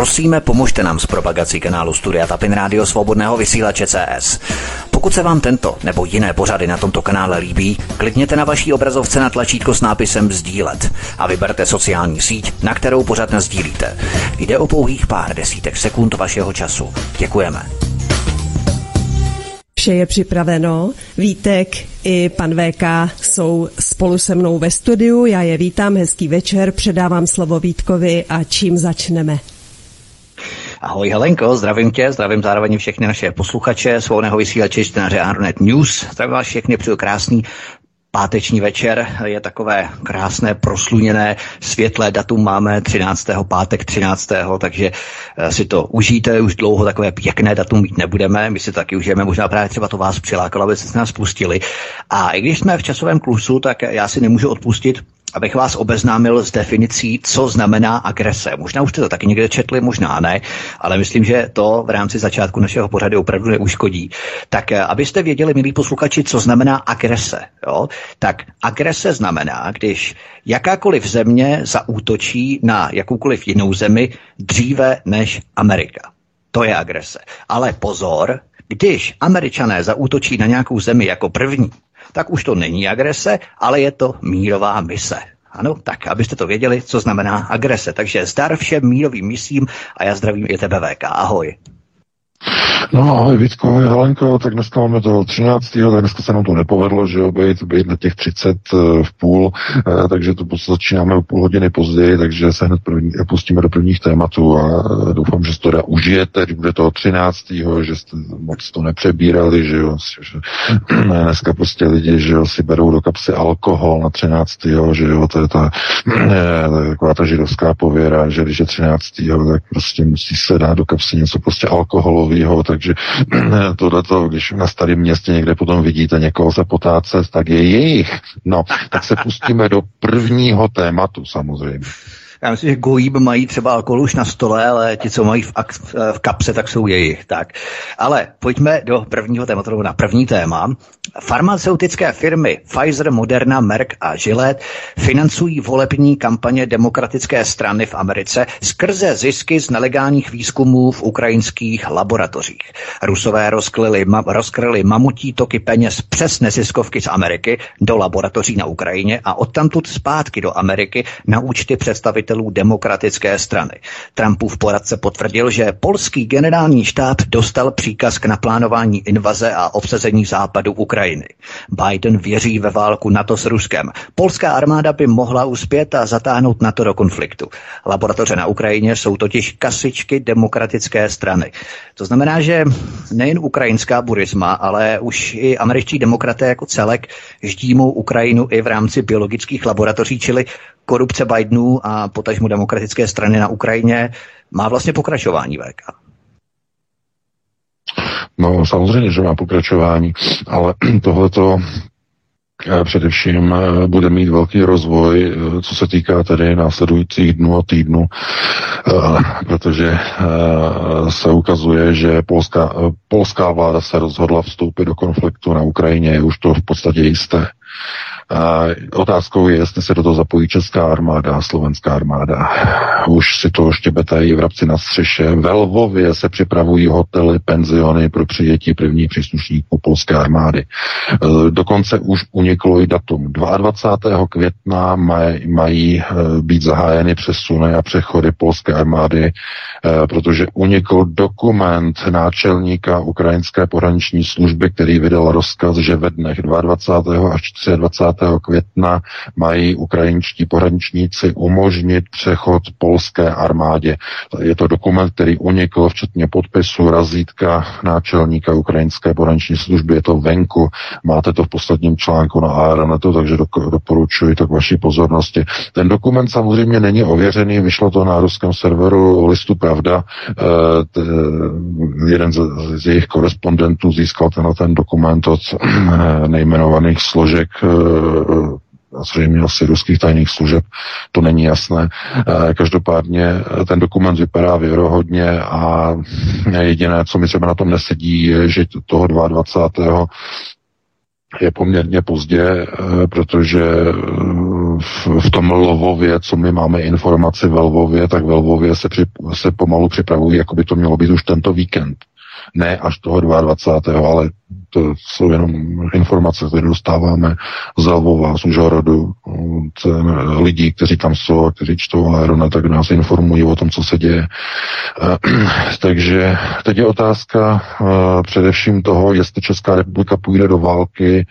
Prosíme, pomožte nám s propagací kanálu Studia Tapin Rádio Svobodného vysílače CS. Pokud se vám tento nebo jiné pořady na tomto kanále líbí, klikněte na vaší obrazovce na tlačítko s nápisem Sdílet a vyberte sociální síť, na kterou pořád sdílíte. Jde o pouhých pár desítek sekund vašeho času. Děkujeme. Vše je připraveno. Vítek i pan VK jsou spolu se mnou ve studiu. Já je vítám, hezký večer, předávám slovo Vítkovi a čím začneme. Ahoj Helenko, zdravím tě, zdravím zároveň všechny naše posluchače, svobodného vysílače čtenáře Arnet News. Zdravím vás všechny, přeju krásný Páteční večer je takové krásné, prosluněné, světlé datum máme 13. pátek 13. takže eh, si to užijte, už dlouho takové pěkné datum mít nebudeme, my si taky užijeme, možná právě třeba to vás přilákalo, abyste se nás pustili. A i když jsme v časovém klusu, tak já si nemůžu odpustit abych vás obeznámil s definicí, co znamená agrese. Možná už jste to taky někde četli, možná ne, ale myslím, že to v rámci začátku našeho pořadu opravdu neuškodí. Tak eh, abyste věděli, milí posluchači, co znamená agrese. Jo? Tak agrese znamená, když jakákoliv země zaútočí na jakoukoliv jinou zemi dříve než Amerika. To je agrese. Ale pozor, když američané zaútočí na nějakou zemi jako první, tak už to není agrese, ale je to mírová mise. Ano, tak abyste to věděli, co znamená agrese. Takže zdar všem mírovým misím a já zdravím i tebe VK. Ahoj. No ahoj Vítko, Helenko, tak dneska máme to 13. tak dneska se nám to nepovedlo, že jo, být, být na těch 30 uh, v půl, uh, takže to začínáme o půl hodiny později, takže se hned první, pustíme do prvních tématů a doufám, že to teda užijete, že bude to 13. že jste moc to nepřebírali, že jo, že, ne, dneska prostě lidi, že jo, si berou do kapsy alkohol na 13. že jo, to je ta, taková ta židovská pověra, že když je 13. tak prostě musí se dát do kapsy něco prostě alkoholového, takže tohleto, když na starém městě někde potom vidíte někoho se potácet, tak je jejich. No, tak se pustíme do prvního tématu samozřejmě. Já myslím, že gojíb mají třeba alkohol už na stole, ale ti, co mají v, v kapse, tak jsou jejich. Tak. Ale pojďme do prvního tématu, na první téma. Farmaceutické firmy Pfizer, Moderna, Merck a Gillette financují volební kampaně demokratické strany v Americe skrze zisky z nelegálních výzkumů v ukrajinských laboratořích. Rusové rozkryli, ma, rozkryli mamutí toky peněz přes neziskovky z Ameriky do laboratoří na Ukrajině a odtamtud zpátky do Ameriky na účty představitelů demokratické strany. Trumpův poradce potvrdil, že polský generální štáb dostal příkaz k naplánování invaze a obsazení západu Ukrajiny Ukrajiny. Biden věří ve válku NATO s Ruskem. Polská armáda by mohla uspět a zatáhnout NATO do konfliktu. Laboratoře na Ukrajině jsou totiž kasičky demokratické strany. To znamená, že nejen ukrajinská burisma, ale už i američtí demokraté jako celek ždímou Ukrajinu i v rámci biologických laboratoří, čili korupce Bidenů a potažmu demokratické strany na Ukrajině má vlastně pokračování VK. No samozřejmě, že má pokračování, ale tohleto eh, především eh, bude mít velký rozvoj, eh, co se týká tedy následujících dnů a týdnů, protože se ukazuje, že polská, polská vláda se rozhodla vstoupit do konfliktu na Ukrajině, už to v podstatě jisté. A otázkou je, jestli se do toho zapojí česká armáda a slovenská armáda. Už si to štěbetají vrabci na střeše. Ve Lvově se připravují hotely, penziony pro přijetí prvních příslušníků polské armády. E, dokonce už uniklo i datum. 22. května maj, mají e, být zahájeny přesuny a přechody polské armády, e, protože unikl dokument náčelníka ukrajinské pohraniční služby, který vydal rozkaz, že ve dnech 22. až 23 května mají ukrajinští pohraničníci umožnit přechod polské armádě. Je to dokument, který unikl, včetně podpisu razítka náčelníka ukrajinské pohraniční služby. Je to venku, máte to v posledním článku na Aeronetu, takže doporučuji to k vaší pozornosti. Ten dokument samozřejmě není ověřený, vyšlo to na ruském serveru listu Pravda. E, jeden z, jejich korespondentů získal tenhle ten dokument od nejmenovaných složek e, zřejmě asi ruských tajných služeb, to není jasné. Eh, každopádně eh, ten dokument vypadá věrohodně a jediné, co mi třeba na tom nesedí, je, že toho 22 je poměrně pozdě, eh, protože eh, v, tom Lvově, co my máme informaci ve Lvově, tak ve Lvově se, při, se pomalu připravují, jako by to mělo být už tento víkend. Ne až toho 22. ale to jsou jenom informace, které dostáváme z Lvova, z Užhorodu, lidí, kteří tam jsou a kteří čtou Aerona, tak nás informují o tom, co se děje. Eh, takže teď je otázka především toho, jestli Česká republika půjde do války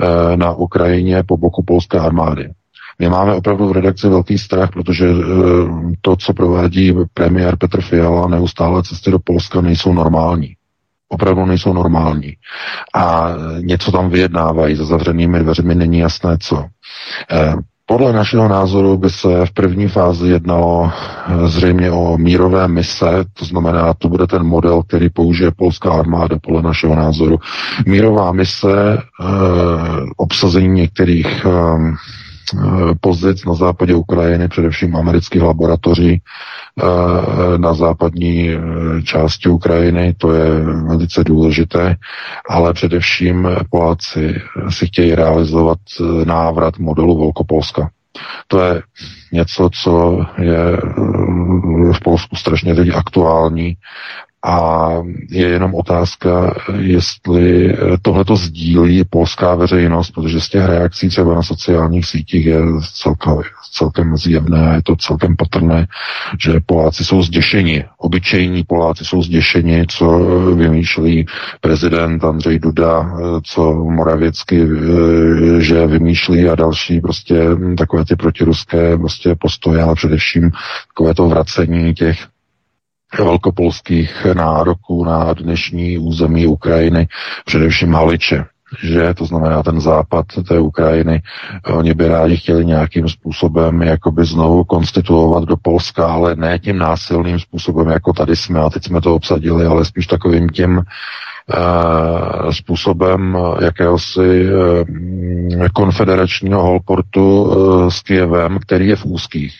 Eh, na Ukrajině po boku polské armády. My máme opravdu v redakci velký strach, protože eh, to, co provádí premiér Petr Fiala, neustále cesty do Polska nejsou normální. Opravdu nejsou normální. A něco tam vyjednávají za zavřenými dveřmi, není jasné co. Eh, podle našeho názoru by se v první fázi jednalo eh, zřejmě o mírové mise, to znamená, to bude ten model, který použije polská armáda podle našeho názoru. Mírová mise, eh, obsazení některých eh, Eh, pozic na západě Ukrajiny, především amerických laboratoří eh, na západní eh, části Ukrajiny, to je velice důležité, ale především Poláci si chtějí realizovat návrat modelu Volkopolska. To je něco, co je v Polsku strašně teď aktuální a je jenom otázka, jestli tohleto sdílí polská veřejnost, protože z těch reakcí třeba na sociálních sítích je celkem, celkem zjevné, je to celkem patrné, že Poláci jsou zděšeni, obyčejní Poláci jsou zděšeni, co vymýšlí prezident Andřej Duda, co Moravěcky, že vymýšlí a další prostě takové ty protiruské prostě postoje, ale především takové to vracení těch velkopolských nároků na dnešní území Ukrajiny, především Haliče že to znamená ten západ té Ukrajiny, oni by rádi chtěli nějakým způsobem jakoby znovu konstituovat do Polska, ale ne tím násilným způsobem, jako tady jsme a teď jsme to obsadili, ale spíš takovým tím uh, způsobem jakéhosi uh, konfederačního holportu uh, s Kijevem, který je v úzkých.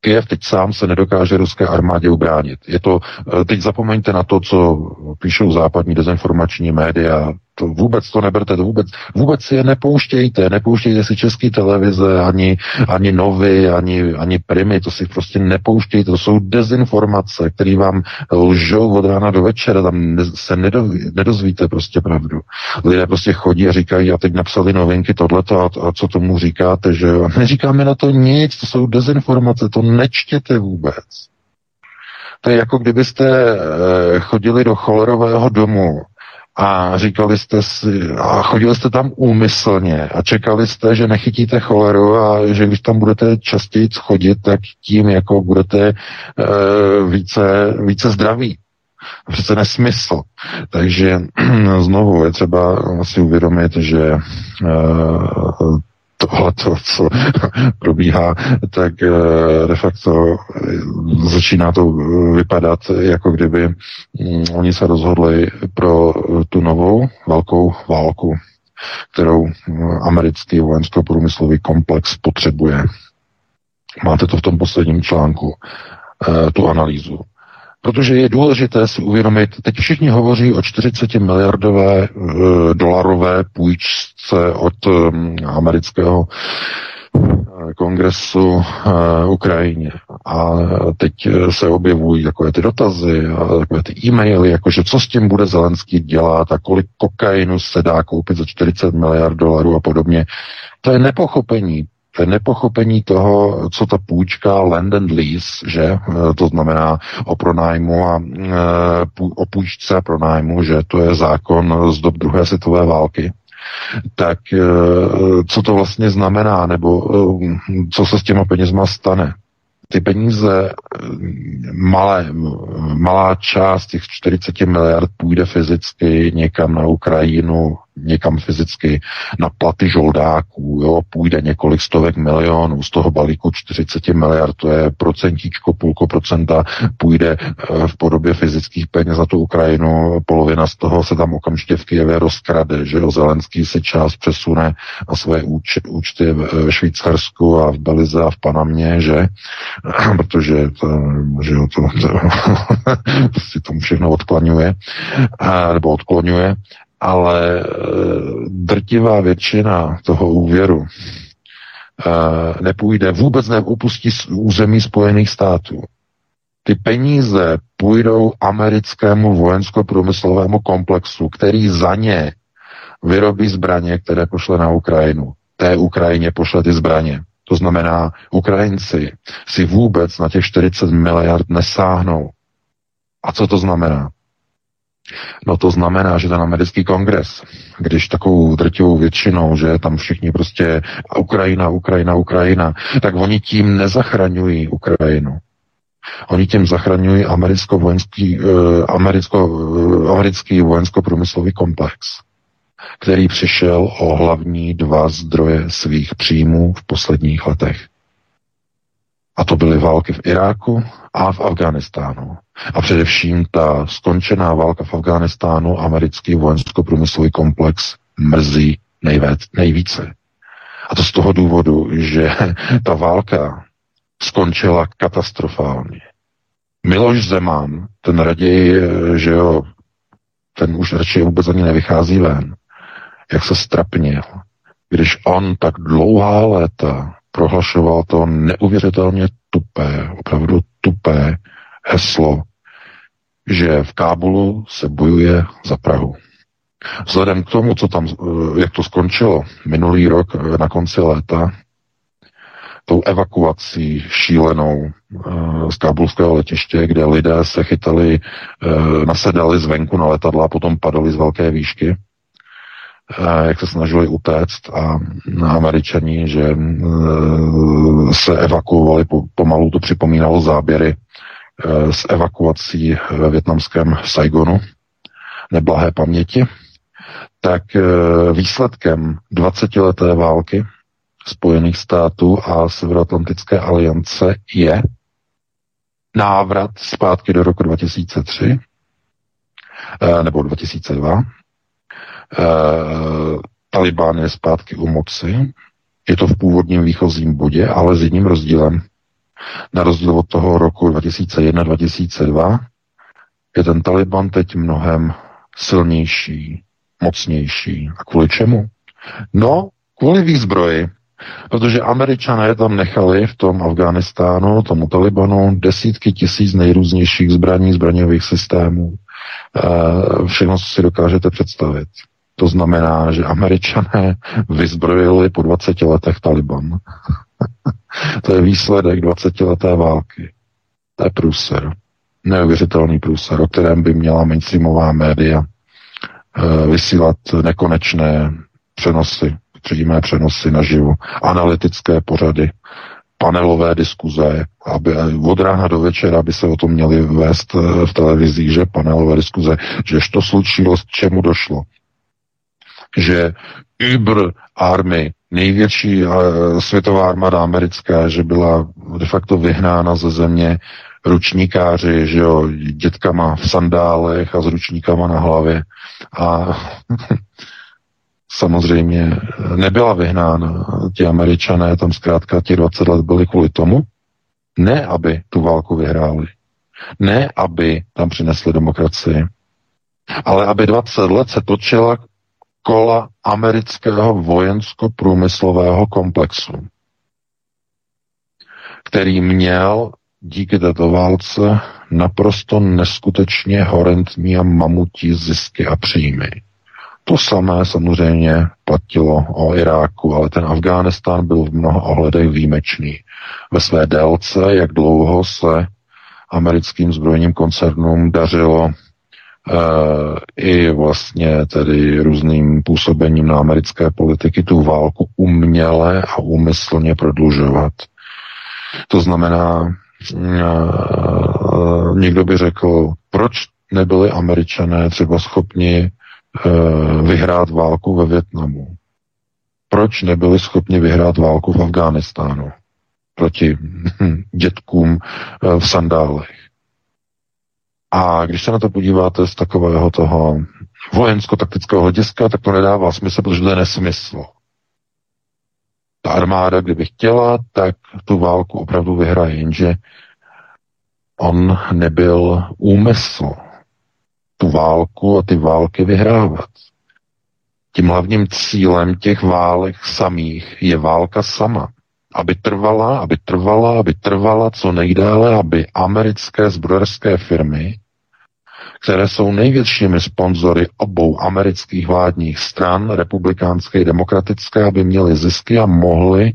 Kiev teď sám se nedokáže ruské armádě ubránit. Je to, eh, teď zapomeňte na to, co píšou západní dezinformační média, to vůbec to neberte, to vůbec, vůbec si je nepouštějte, nepouštějte si český televize, ani, ani novy, ani, ani primy, to si prostě nepouštějte, to jsou dezinformace, které vám lžou od rána do večera, tam se nedo, nedozvíte prostě pravdu. Lidé prostě chodí a říkají, a teď napsali novinky tohleto a, a co tomu říkáte, že jo. Neříkáme na to nic, to jsou dezinformace, to nečtěte vůbec. To je jako kdybyste eh, chodili do cholerového domu a říkali jste si, a chodili jste tam úmyslně a čekali jste, že nechytíte choleru a že když tam budete častěji chodit, tak tím jako budete e, více, více zdraví. Přece nesmysl. Takže znovu je třeba si uvědomit, že e, tohle, to, co probíhá, tak eh, de facto eh, začíná to vypadat, jako kdyby mm, oni se rozhodli pro tu novou velkou válku, kterou eh, americký vojensko-průmyslový komplex potřebuje. Máte to v tom posledním článku, tu analýzu. Protože je důležité si uvědomit, teď všichni hovoří o 40 miliardové e, dolarové půjčce od e, amerického kongresu e, Ukrajině. A teď se objevují takové ty dotazy a takové ty e-maily, jakože co s tím bude Zelenský dělat a kolik kokainu se dá koupit za 40 miliard dolarů a podobně. To je nepochopení nepochopení toho, co ta půjčka land and lease, že e, to znamená o pronájmu a e, o půjčce a pronájmu, že to je zákon z dob druhé světové války, tak e, co to vlastně znamená, nebo co se s těma penězma stane? Ty peníze, malé, malá část těch 40 miliard půjde fyzicky někam na Ukrajinu, někam fyzicky na platy žoldáků, jo, půjde několik stovek milionů z toho balíku 40 miliard, to je procentíčko, půlko procenta, půjde eh, v podobě fyzických peněz za tu Ukrajinu, polovina z toho se tam okamžitě v Kijevě rozkrade, že jo, Zelenský si část přesune na své úč- účty v Švýcarsku a v Belize a v Panamě, že, protože to, že jo, to, to, to tomu všechno odklaňuje, nebo odklonuje ale drtivá většina toho úvěru nepůjde, vůbec neupustí z území Spojených států. Ty peníze půjdou americkému vojensko-průmyslovému komplexu, který za ně vyrobí zbraně, které pošle na Ukrajinu. Té Ukrajině pošle ty zbraně. To znamená, Ukrajinci si vůbec na těch 40 miliard nesáhnou. A co to znamená? No to znamená, že ten americký kongres, když takovou drtivou většinou, že tam všichni prostě Ukrajina, Ukrajina, Ukrajina, tak oni tím nezachraňují Ukrajinu. Oni tím zachraňují americko-vojenský, eh, americko, eh, americký vojensko-průmyslový komplex, který přišel o hlavní dva zdroje svých příjmů v posledních letech. A to byly války v Iráku a v Afghánistánu. A především ta skončená válka v Afghánistánu, americký vojensko-průmyslový komplex mrzí nejvíce. A to z toho důvodu, že ta válka skončila katastrofálně. Miloš Zeman, ten raději, že jo, ten už radši vůbec ani nevychází ven, jak se strapnil, když on tak dlouhá léta prohlašoval to neuvěřitelně tupé, opravdu tupé heslo, že v Kábulu se bojuje za Prahu. Vzhledem k tomu, co tam, jak to skončilo minulý rok na konci léta, tou evakuací šílenou eh, z kábulského letiště, kde lidé se chytali, eh, nasedali zvenku na letadla a potom padali z velké výšky, eh, jak se snažili utéct a američani, že se evakuovali, pomalu to připomínalo záběry z evakuací ve větnamském Saigonu, neblahé paměti, tak výsledkem 20-leté války Spojených států a Severoatlantické aliance je návrat zpátky do roku 2003 eh, nebo 2002. Eh, Talibán je zpátky u moci. Je to v původním výchozím bodě, ale s jedním rozdílem. Na rozdíl od toho roku 2001-2002 je ten Taliban teď mnohem silnější, mocnější. A kvůli čemu? No, kvůli výzbroji. Protože američané tam nechali v tom Afghánistánu, tomu Talibanu, desítky tisíc nejrůznějších zbraní, zbraňových systémů. E, všechno, co si dokážete představit. To znamená, že američané vyzbrojili po 20 letech Taliban. to je výsledek 20 leté války. To je průser. Neuvěřitelný průser, o kterém by měla mainstreamová média e, vysílat nekonečné přenosy přímé přenosy naživu, analytické pořady, panelové diskuze, aby od rána do večera by se o tom měli vést eh, v televizích, že panelové diskuze, že to slučilo, k čemu došlo. Že Uber Army, největší uh, světová armáda americká, že byla de facto vyhnána ze země ručníkáři, že jo, dětkama v sandálech a s ručníkama na hlavě. A samozřejmě nebyla vyhnána. Ti američané tam zkrátka ti 20 let byli kvůli tomu, ne aby tu válku vyhráli, ne aby tam přinesli demokracii, ale aby 20 let se točila kola amerického vojensko-průmyslového komplexu, který měl díky této válce naprosto neskutečně horentní a mamutí zisky a příjmy. To samé samozřejmě platilo o Iráku, ale ten Afghánistán byl v mnoha ohledech výjimečný. Ve své délce, jak dlouho se americkým zbrojním koncernům dařilo i vlastně tedy různým působením na americké politiky tu válku uměle a úmyslně prodlužovat. To znamená, e, někdo by řekl, proč nebyli američané třeba schopni Eh, vyhrát válku ve Větnamu? Proč nebyli schopni vyhrát válku v Afghánistánu proti dětkům eh, v sandálech? A když se na to podíváte z takového toho vojensko-taktického hlediska, tak to nedává smysl, protože to je nesmysl. Ta armáda, kdyby chtěla, tak tu válku opravdu vyhraje, jenže on nebyl úmysl tu válku a ty války vyhrávat. tím hlavním cílem těch válek samých je válka sama. Aby trvala, aby trvala, aby trvala co nejdéle, aby americké zbrojerské firmy, které jsou největšími sponzory obou amerických vládních stran, republikánské i demokratické, aby měly zisky a mohly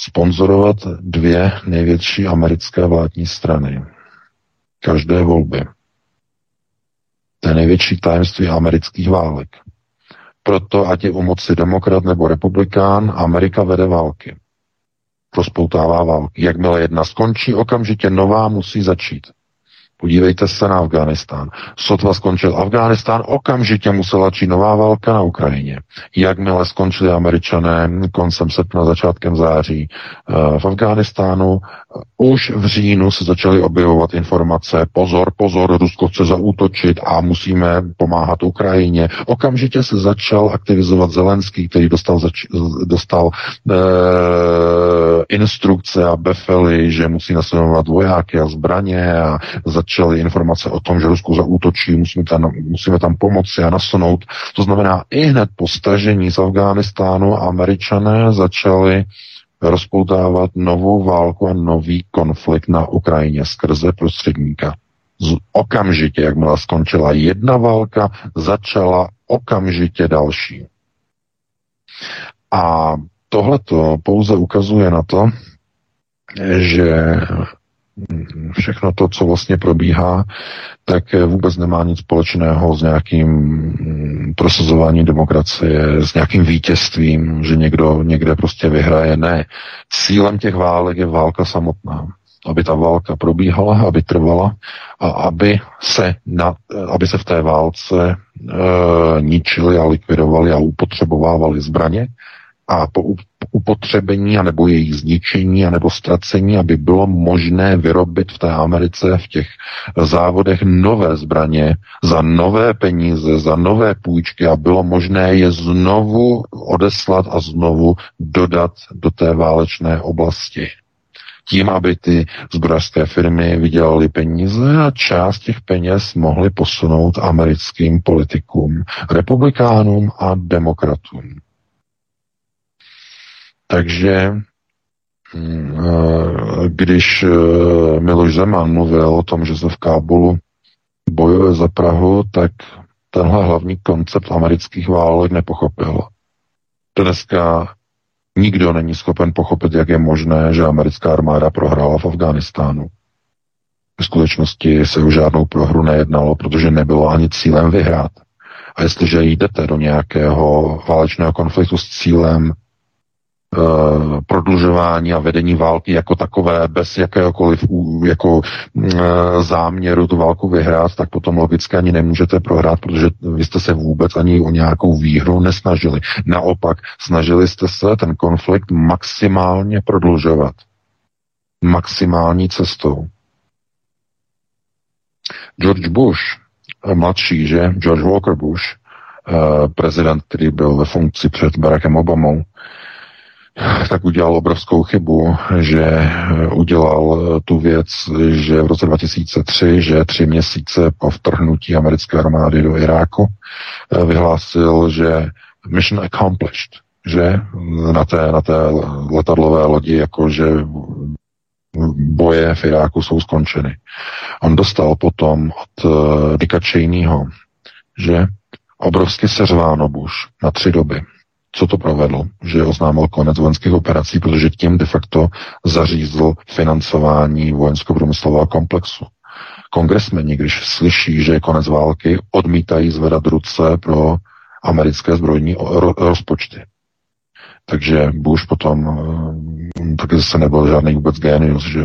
sponzorovat dvě největší americké vládní strany. Každé volby. To je největší tajemství amerických válek. Proto, ať je u moci demokrat nebo republikán, Amerika vede války. Rozpoutává války. Jakmile jedna skončí, okamžitě nová musí začít. Podívejte se na Afghánistán. Sotva skončil Afghánistán, okamžitě musela začít nová válka na Ukrajině. Jakmile skončili američané koncem srpna, začátkem září eh, v Afghánistánu, eh, už v říjnu se začaly objevovat informace, pozor, pozor, Rusko chce zaútočit a musíme pomáhat Ukrajině. Okamžitě se začal aktivizovat Zelenský, který dostal, zač- dostal e, instrukce a befely, že musí nasledovat vojáky a zbraně a zač- začaly informace o tom, že Rusko zaútočí, musíme tam, musíme tam pomoci a nasunout. To znamená, i hned po stažení z Afghánistánu američané začali rozpoutávat novou válku a nový konflikt na Ukrajině skrze prostředníka. Z okamžitě, jakmile skončila jedna válka, začala okamžitě další. A tohleto pouze ukazuje na to, že všechno to, co vlastně probíhá, tak vůbec nemá nic společného s nějakým mm, prosazováním demokracie, s nějakým vítězstvím, že někdo někde prostě vyhraje. Ne. Cílem těch válek je válka samotná. Aby ta válka probíhala, aby trvala a aby se, na, aby se v té válce e, ničili a likvidovali a upotřebovávali zbraně a po upotřebení anebo jejich zničení anebo ztracení, aby bylo možné vyrobit v té Americe v těch závodech nové zbraně za nové peníze, za nové půjčky a bylo možné je znovu odeslat a znovu dodat do té válečné oblasti. Tím, aby ty zbrojařské firmy vydělaly peníze a část těch peněz mohly posunout americkým politikům, republikánům a demokratům. Takže mm, eh, když eh, Miloš Zeman mluvil o tom, že se v Kábulu bojuje za Prahu, tak tenhle hlavní koncept amerických válek nepochopil. Dneska nikdo není schopen pochopit, jak je možné, že americká armáda prohrála v Afghánistánu. V skutečnosti se o žádnou prohru nejednalo, protože nebylo ani cílem vyhrát. A jestliže jdete do nějakého válečného konfliktu s cílem prodlužování a vedení války jako takové, bez jakéhokoliv jako eh, záměru tu válku vyhrát, tak potom logicky ani nemůžete prohrát, protože vy jste se vůbec ani o nějakou výhru nesnažili. Naopak, snažili jste se ten konflikt maximálně prodlužovat. Maximální cestou. George Bush, eh, mladší, že? George Walker Bush, prezident, který byl ve funkci před Barackem Obamou, tak udělal obrovskou chybu, že eh, udělal eh, tu věc, že v roce 2003, že tři měsíce po vtrhnutí americké armády do Iráku, eh, vyhlásil, že mission accomplished, že na té, na té letadlové lodi, jakože boje v Iráku jsou skončeny. On dostal potom od Dicka Cheneyho, že obrovsky seřváno Bush na tři doby co to provedlo, že oznámil konec vojenských operací, protože tím de facto zařízl financování vojensko-průmyslového komplexu. Kongresmeni, když slyší, že je konec války, odmítají zvedat ruce pro americké zbrojní rozpočty. Takže Bush potom eh, taky zase nebyl žádný vůbec genius, že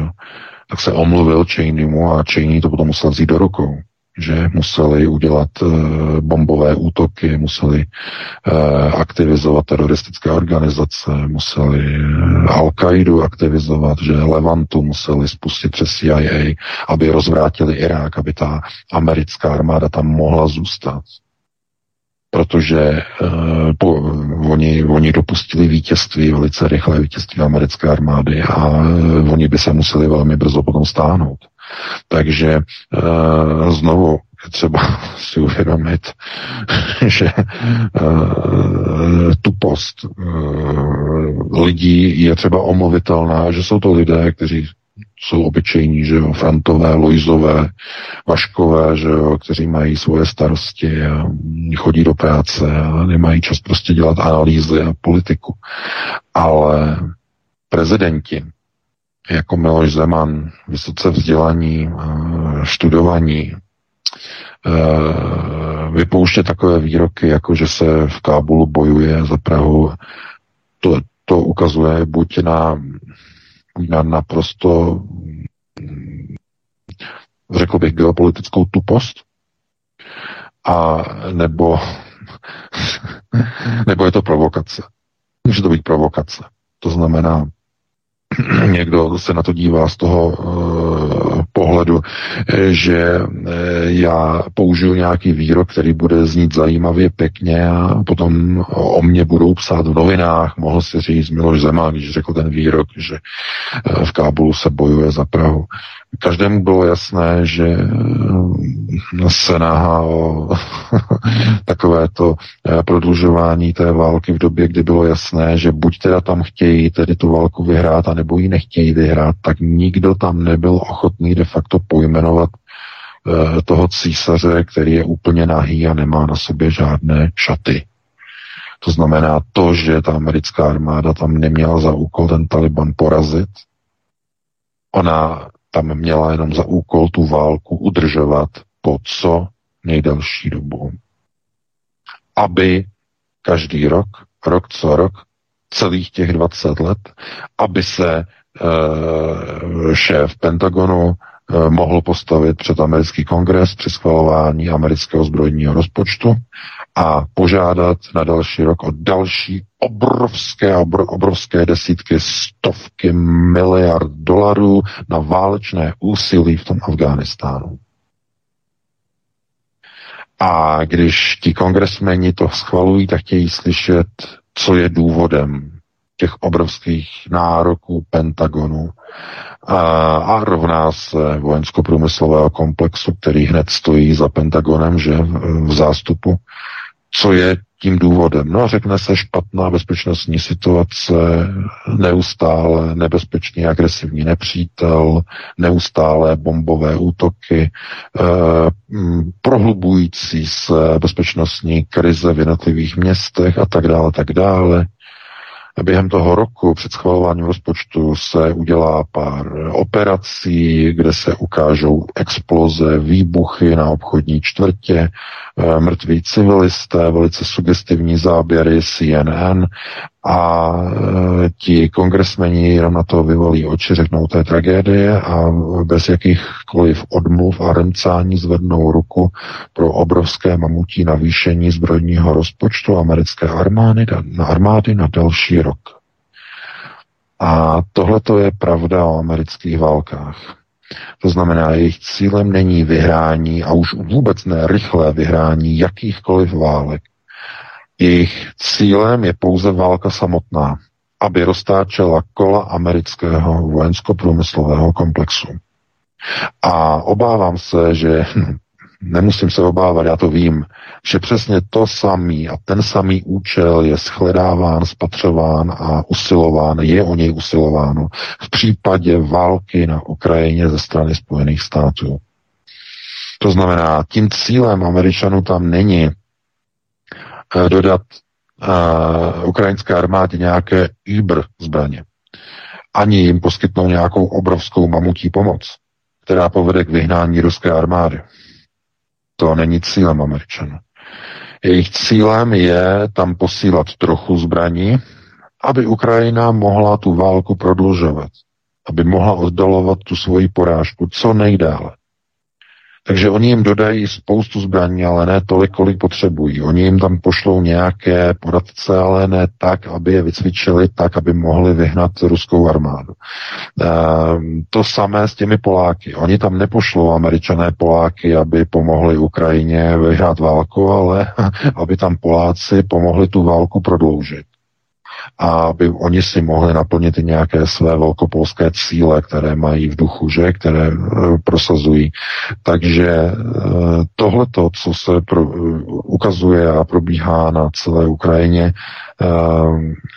tak se omluvil Cheneymu a Cheney to potom musel vzít do rukou že museli udělat uh, bombové útoky, museli uh, aktivizovat teroristické organizace, museli uh, Al-Qaidu aktivizovat, že Levantu museli spustit přes CIA, aby rozvrátili Irák, aby ta americká armáda tam mohla zůstat protože uh, po, oni, oni dopustili vítězství, velice rychlé vítězství americké armády a uh, oni by se museli velmi brzo potom stáhnout. Takže uh, znovu třeba si uvědomit, že uh, tupost uh, lidí je třeba omluvitelná, že jsou to lidé, kteří jsou obyčejní, že jo, Frantové, Lojzové, Vaškové, že jo, kteří mají svoje starosti a chodí do práce a nemají čas prostě dělat analýzy a politiku. Ale prezidenti, jako Miloš Zeman, vysoce vzdělaní, študovaní, vypouště takové výroky, jako že se v Kábulu bojuje za Prahu, to, to ukazuje buď na na naprosto, řekl bych, geopolitickou tupost, a nebo, nebo je to provokace. Může to být provokace. To znamená, někdo se na to dívá z toho uh, pohledu, že uh, já použiju nějaký výrok, který bude znít zajímavě, pěkně a potom o mě budou psát v novinách. Mohl si říct Miloš Zeman, když řekl ten výrok, že uh, v Kábulu se bojuje za Prahu. Každému bylo jasné, že eh, se náhá o takovéto eh, prodlužování té války v době, kdy bylo jasné, že buď teda tam chtějí tedy tu válku vyhrát, anebo ji nechtějí vyhrát, tak nikdo tam nebyl ochotný de facto pojmenovat eh, toho císaře, který je úplně nahý a nemá na sobě žádné šaty. To znamená to, že ta americká armáda tam neměla za úkol ten Taliban porazit. Ona tam měla jenom za úkol tu válku udržovat po co nejdelší dobu. Aby každý rok, rok co rok, celých těch 20 let, aby se e, šéf Pentagonu e, mohl postavit před americký kongres při schvalování amerického zbrojního rozpočtu a požádat na další rok o další obrovské, obrovské desítky, stovky miliard dolarů na válečné úsilí v tom Afghánistánu. A když ti kongresmeni to schvalují, tak chtějí slyšet, co je důvodem těch obrovských nároků Pentagonu a, a rovná se vojensko-průmyslového komplexu, který hned stojí za Pentagonem, že v, v zástupu co je tím důvodem. No a řekne se špatná bezpečnostní situace, neustále nebezpečný agresivní nepřítel, neustále bombové útoky, eh, prohlubující se bezpečnostní krize v jednotlivých městech a tak dále, tak dále. Během toho roku před schvalováním rozpočtu se udělá pár operací, kde se ukážou exploze, výbuchy na obchodní čtvrtě, eh, mrtví civilisté, velice sugestivní záběry CNN a e, ti kongresmeni jenom na to vyvolí oči, řeknou, je tragédie a bez jakýchkoliv odmluv a remcání zvednou ruku pro obrovské mamutí navýšení zbrojního rozpočtu americké armády na, armády na další rok. A tohle to je pravda o amerických válkách. To znamená, jejich cílem není vyhrání a už vůbec ne rychlé vyhrání jakýchkoliv válek, jejich cílem je pouze válka samotná, aby roztáčela kola amerického vojensko-průmyslového komplexu. A obávám se, že nemusím se obávat, já to vím, že přesně to samý a ten samý účel je shledáván, spatřován a usilován, je o něj usilováno v případě války na Ukrajině ze strany Spojených států. To znamená, tím cílem Američanů tam není dodat uh, ukrajinské armádě nějaké Uber zbraně. Ani jim poskytnout nějakou obrovskou mamutí pomoc, která povede k vyhnání ruské armády. To není cílem Američanů. Jejich cílem je tam posílat trochu zbraní, aby Ukrajina mohla tu válku prodlužovat, aby mohla oddalovat tu svoji porážku co nejdále. Takže oni jim dodají spoustu zbraní, ale ne tolik, kolik potřebují. Oni jim tam pošlou nějaké poradce, ale ne tak, aby je vycvičili tak, aby mohli vyhnat ruskou armádu. E, to samé s těmi Poláky. Oni tam nepošlou američané Poláky, aby pomohli Ukrajině vyhrát válku, ale aby tam Poláci pomohli tu válku prodloužit. Aby oni si mohli naplnit i nějaké své velkopolské cíle, které mají v duchu, že, které uh, prosazují. Takže uh, tohleto, co se pro, uh, ukazuje a probíhá na celé Ukrajině,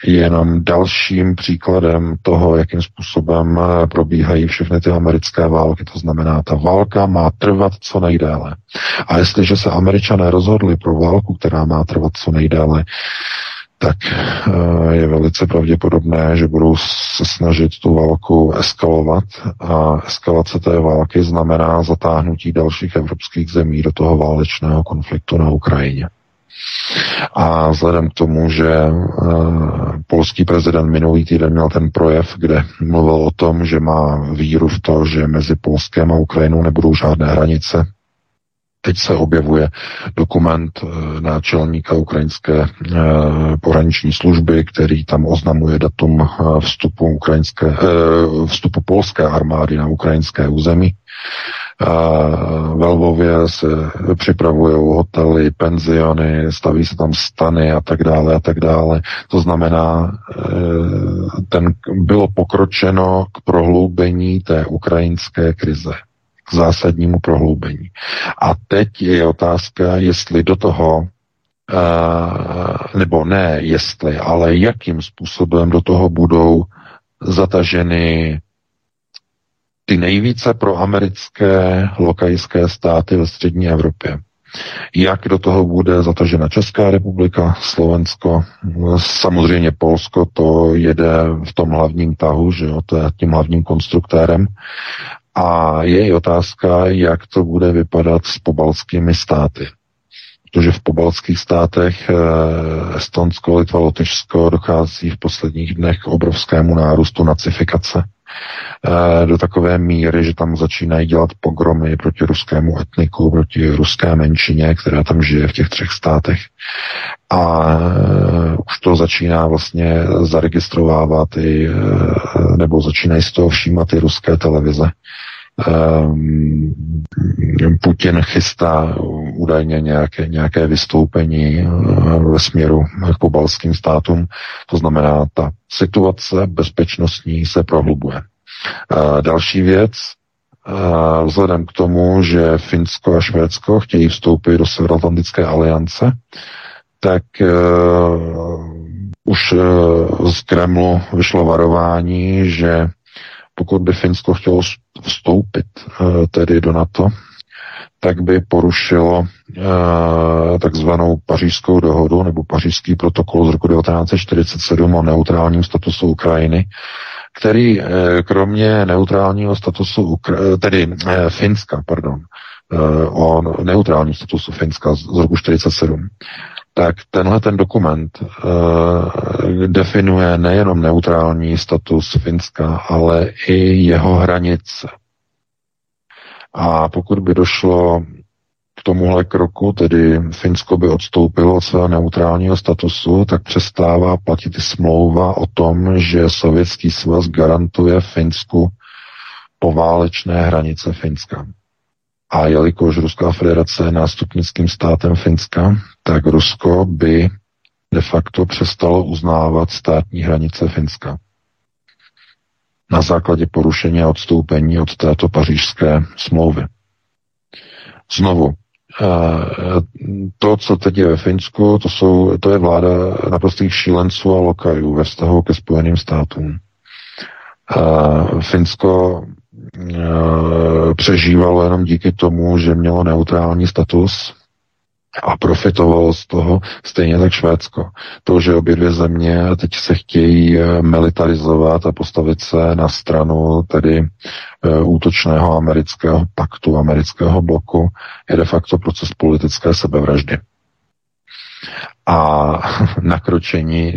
je jenom dalším příkladem toho, jakým způsobem probíhají všechny ty americké války. To znamená, ta válka má trvat co nejdéle. A jestliže se američané rozhodli pro válku, která má trvat co nejdéle, tak eh, je velice pravděpodobné, že budou se snažit tu válku eskalovat a eskalace té války znamená zatáhnutí dalších evropských zemí do toho válečného konfliktu na Ukrajině. A vzhledem k tomu, že uh, polský prezident minulý týden měl ten projev, kde mluvil o tom, že má víru v to, že mezi Polskem a Ukrajinou nebudou žádné hranice, Teď se objevuje dokument eh, náčelníka ukrajinské eh, pohraniční služby, který tam oznamuje datum eh, vstupu, ukrajinské, vstupu polské armády na ukrajinské území. Ve Lvově se připravují hotely, penziony, staví se tam stany a tak dále a tak dále. To znamená, ten bylo pokročeno k prohloubení té ukrajinské krize k zásadnímu prohloubení. A teď je otázka, jestli do toho nebo ne jestli, ale jakým způsobem do toho budou zataženy ty nejvíce proamerické lokajské státy ve střední Evropě. Jak do toho bude zatažena Česká republika, Slovensko, samozřejmě Polsko, to jede v tom hlavním tahu, že jo, to je tím hlavním konstruktérem. A je i otázka, jak to bude vypadat s pobalskými státy. Protože v pobalských státech eh, Estonsko, Litva, Lotyšsko dochází v posledních dnech k obrovskému nárůstu nacifikace do takové míry, že tam začínají dělat pogromy proti ruskému etniku, proti ruské menšině, která tam žije v těch třech státech. A eh, už to začíná vlastně zaregistrovávat i, nebo začínají z toho všímat i ruské televize Putin chystá údajně nějaké, nějaké vystoupení eh, ve směru k pobalským státům. To znamená, ta situace bezpečnostní se prohlubuje. Eh, další věc, eh, vzhledem k tomu, že Finsko a Švédsko chtějí vstoupit do Severoatlantické aliance, tak už z Kremlu vyšlo varování, že pokud by Finsko chtělo vstoupit eh, tedy do NATO, tak by porušilo eh, takzvanou pařížskou dohodu nebo pařížský protokol z roku 1947 o neutrálním statusu Ukrajiny, který eh, kromě neutrálního statusu, tedy Finska, pardon, o neutrálním statusu Finska z roku 1947, tak tenhle ten dokument uh, definuje nejenom neutrální status Finska, ale i jeho hranice. A pokud by došlo k tomuhle kroku, tedy Finsko by odstoupilo od svého neutrálního statusu, tak přestává platit i smlouva o tom, že Sovětský svaz garantuje Finsku poválečné hranice Finska. A jelikož Ruská federace je nástupnickým státem Finska, tak Rusko by de facto přestalo uznávat státní hranice Finska. Na základě porušení a odstoupení od této pařížské smlouvy. Znovu, eh, to, co teď je ve Finsku, to, jsou, to je vláda naprostých šílenců a lokajů ve vztahu ke Spojeným státům. Eh, Finsko přežívalo jenom díky tomu, že mělo neutrální status a profitovalo z toho stejně tak Švédsko. To, že obě dvě země teď se chtějí eh, militarizovat a postavit se na stranu tedy eh, útočného amerického paktu, amerického bloku, je de facto proces politické sebevraždy. A nakročení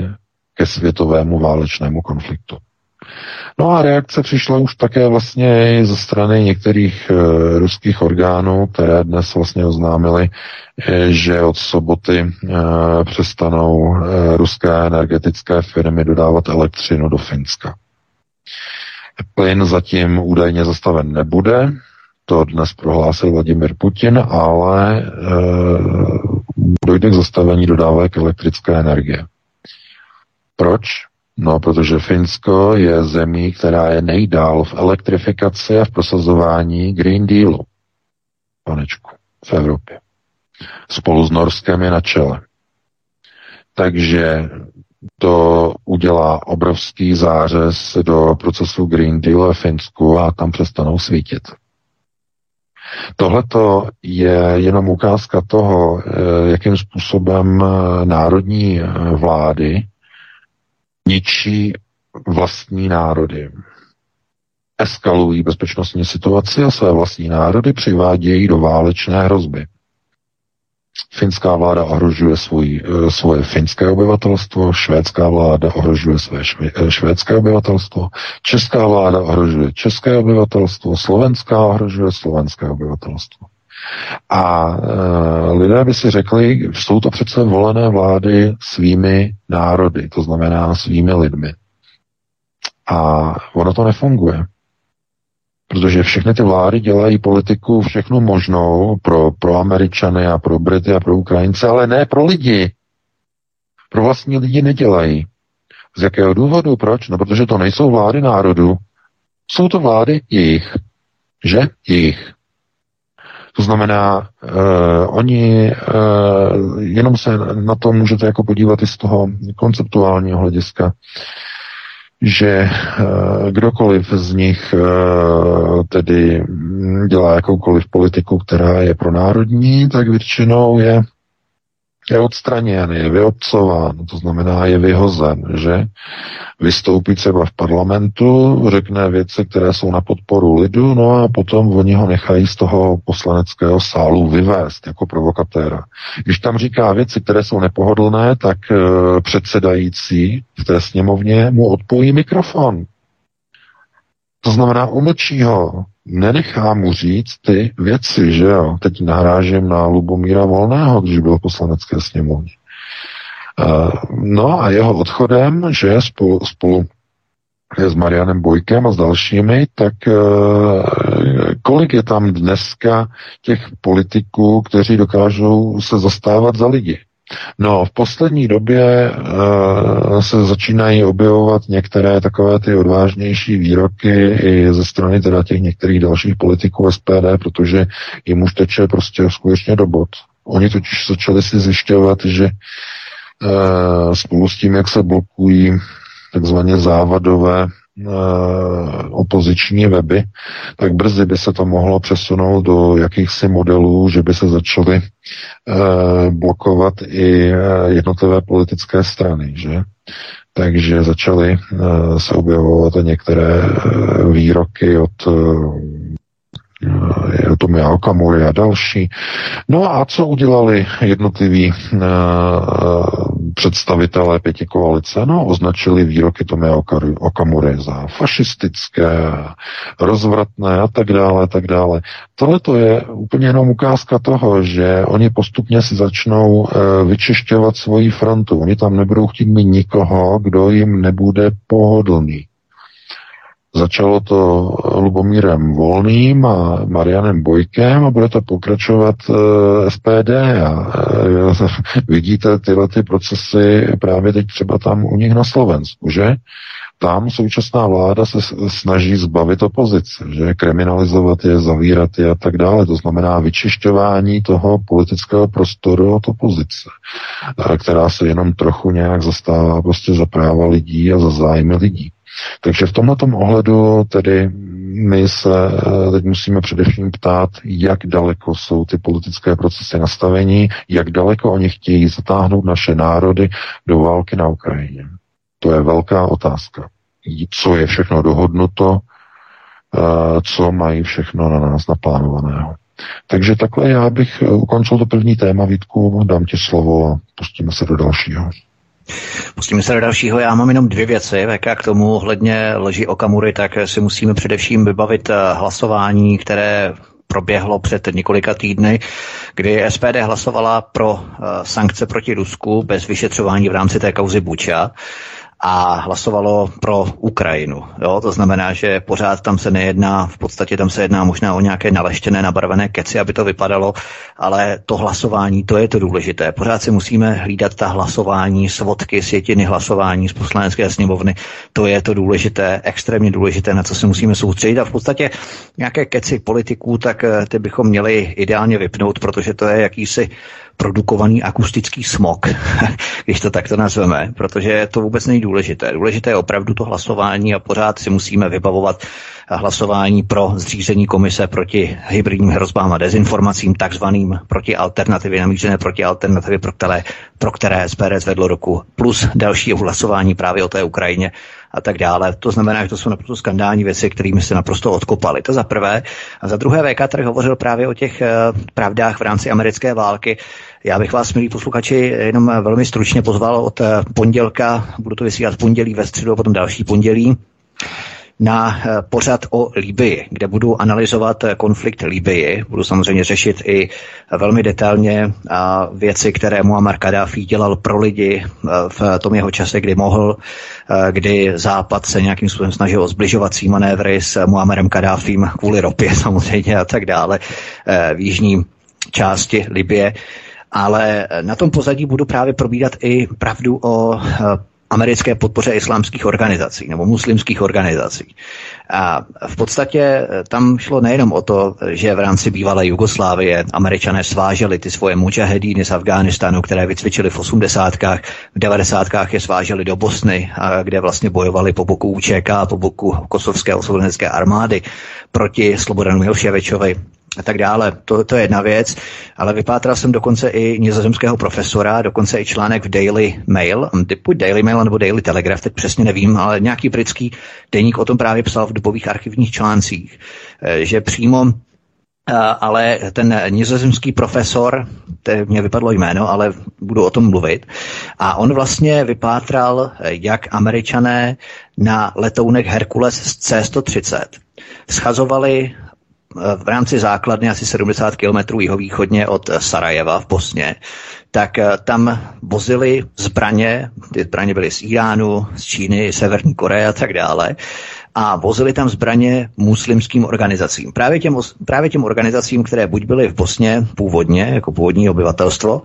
ke světovému válečnému konfliktu. No a reakce přišla už také vlastně ze strany některých e, ruských orgánů, které dnes vlastně oznámili, e, že od soboty e, přestanou e, ruské energetické firmy dodávat elektřinu do Finska. Plyn zatím údajně zastaven nebude, to dnes prohlásil Vladimir Putin, ale e, dojde k zastavení dodávek elektrické energie. Proč? No, protože Finsko je zemí, která je nejdál v elektrifikaci a v prosazování Green Dealu. Panečku, v Evropě. Spolu s Norskem je na čele. Takže to udělá obrovský zářez do procesu Green Deal v Finsku a tam přestanou svítit. Tohle je jenom ukázka toho, eh, jakým způsobem eh, národní eh, vlády ničí vlastní národy. Eskalují bezpečnostní situaci a své vlastní národy přivádějí do válečné hrozby. Finská vláda ohrožuje svůj, eh, svoje finské obyvatelstvo, švédská vláda ohrožuje své eh, švédské obyvatelstvo, česká vláda ohrožuje české obyvatelstvo, slovenská ohrožuje slovenské obyvatelstvo. A e, lidé by si řekli, jsou to přece volené vlády svými národy, to znamená svými lidmi. A ono to nefunguje. Protože všechny ty vlády dělají politiku všechno možnou pro, pro Američany a pro Brity a pro Ukrajince, ale ne pro lidi. Pro vlastní lidi nedělají. Z jakého důvodu? Proč? No, protože to nejsou vlády národu. Jsou to vlády jejich. Že? Jejich. To znamená, uh, oni, uh, jenom se na to můžete jako podívat i z toho konceptuálního hlediska. Že eh, kdokoliv z nich eh, tedy dělá jakoukoliv politiku, která je pro národní, tak většinou je je odstraněn, je vyotcován, to znamená je vyhozen, že vystoupí třeba v parlamentu, řekne věci, které jsou na podporu lidu, no a potom oni ho nechají z toho poslaneckého sálu vyvést jako provokatéra. Když tam říká věci, které jsou nepohodlné, tak e, předsedající v té sněmovně mu odpojí mikrofon. To znamená, umlčí ho, nenechá mu říct ty věci, že jo. Teď nahrážím na Lubomíra Volného, když byl poslanecké sněmovně. Uh, no a jeho odchodem, že spolu, spolu s Marianem Bojkem a s dalšími, tak uh, kolik je tam dneska těch politiků, kteří dokážou se zastávat za lidi? No, v poslední době uh, se začínají objevovat některé takové ty odvážnější výroky i ze strany teda těch některých dalších politiků SPD, protože jim už teče prostě skutečně do bod. Oni totiž začali si zjišťovat, že uh, spolu s tím, jak se blokují takzvaně závadové opoziční weby, tak brzy by se to mohlo přesunout do jakýchsi modelů, že by se začaly eh, blokovat i eh, jednotlivé politické strany, že? Takže začaly se objevovat některé výroky od Tomia Okamury a další. No a co udělali jednotliví uh, představitelé pěti koalice? No, označili výroky Tomia Okamury za fašistické, rozvratné a tak dále, a tak dále. Tohle to je úplně jenom ukázka toho, že oni postupně si začnou uh, vyčišťovat svoji frontu. Oni tam nebudou chtít mít nikoho, kdo jim nebude pohodlný. Začalo to Lubomírem Volným a Marianem Bojkem a bude to pokračovat uh, eh, SPD. A uh, vidíte tyhle ty procesy právě teď třeba tam u nich na Slovensku, že? Tam současná vláda se snaží zbavit opozice, že kriminalizovat je, zavírat je a tak dále. To znamená vyčišťování toho politického prostoru od opozice, eh, která se jenom trochu nějak zastává prostě za práva lidí a za zájmy lidí. Takže v tomto ohledu tedy my se eh, teď musíme především ptát, jak daleko jsou ty politické procesy nastavení, jak daleko oni chtějí zatáhnout naše národy do války na Ukrajině. To je velká otázka. Co je všechno dohodnuto, eh, co mají všechno na nás naplánovaného. Takže takhle já bych ukončil to první téma, Vítku, dám ti slovo a pustíme se do dalšího. Pustíme se do dalšího. Já mám jenom dvě věci. Jak k tomu ohledně leží Okamury, tak si musíme především vybavit eh, hlasování, které proběhlo před několika týdny, kdy SPD hlasovala pro eh, sankce proti Rusku bez vyšetřování v rámci té kauzy Buča. A hlasovalo pro Ukrajinu. Jo? To znamená, že pořád tam se nejedná, v podstatě tam se jedná možná o nějaké naleštěné, nabarvené keci, aby to vypadalo, ale to hlasování, to je to důležité. Pořád si musíme hlídat ta hlasování, svodky, sjetiny hlasování z poslanecké sněmovny. To je to důležité, extrémně důležité, na co se musíme soustředit. A v podstatě nějaké keci politiků, tak eh, ty bychom měli ideálně vypnout, protože to je jakýsi produkovaný akustický smog, když to takto nazveme, protože to vůbec není důležité. Důležité je opravdu to hlasování a pořád si musíme vybavovat hlasování pro zřízení komise proti hybridním hrozbám a dezinformacím, takzvaným proti alternativě, namířené proti alternativě, pro které, pro které SPD zvedlo roku, plus další hlasování právě o té Ukrajině a tak dále. To znamená, že to jsou naprosto skandální věci, kterými se naprosto odkopali. To za prvé. A za druhé VK tady hovořil právě o těch uh, pravdách v rámci americké války. Já bych vás, milí posluchači, jenom velmi stručně pozval od eh, pondělka, budu to vysílat pondělí, ve středu a potom další pondělí na eh, pořad o Libii, kde budu analyzovat eh, konflikt Libii. Budu samozřejmě řešit i velmi detailně věci, které Muammar Gaddafi dělal pro lidi eh, v tom jeho čase, kdy mohl, kdy Západ se nějakým způsobem snažil o zbližovací manévry s Muammarem Gaddafim kvůli ropě samozřejmě a tak dále v jižní části Libie ale na tom pozadí budu právě probídat i pravdu o americké podpoře islámských organizací nebo muslimských organizací. A v podstatě eh, tam šlo nejenom o to, že v rámci bývalé Jugoslávie američané sváželi ty svoje mučahedíny z Afghánistánu, které vycvičili v 80. v 90. je sváželi do Bosny, kde vlastně bojovali po boku UČK, po boku kosovské osvobozenecké armády proti Slobodanu Milševičovi a tak dále. To, to je jedna věc, ale vypátral jsem dokonce i nizozemského profesora, dokonce i článek v Daily Mail, typu Daily Mail nebo Daily Telegraph, teď přesně nevím, ale nějaký britský deník o tom právě psal v dobových archivních článcích, eh, že přímo eh, ale ten nizozemský profesor, to mě vypadlo jméno, ale budu o tom mluvit, a on vlastně vypátral, eh, jak američané na letounech Herkules z C-130 schazovali v rámci základny asi 70 km jihovýchodně od Sarajeva v Bosně, tak eh, tam vozili zbraně, ty zbraně byly z Iránu, z Číny, Severní Koreje a tak dále a vozili tam zbraně muslimským organizacím. Právě těm, právě těm organizacím, které buď byly v Bosně původně, jako původní obyvatelstvo,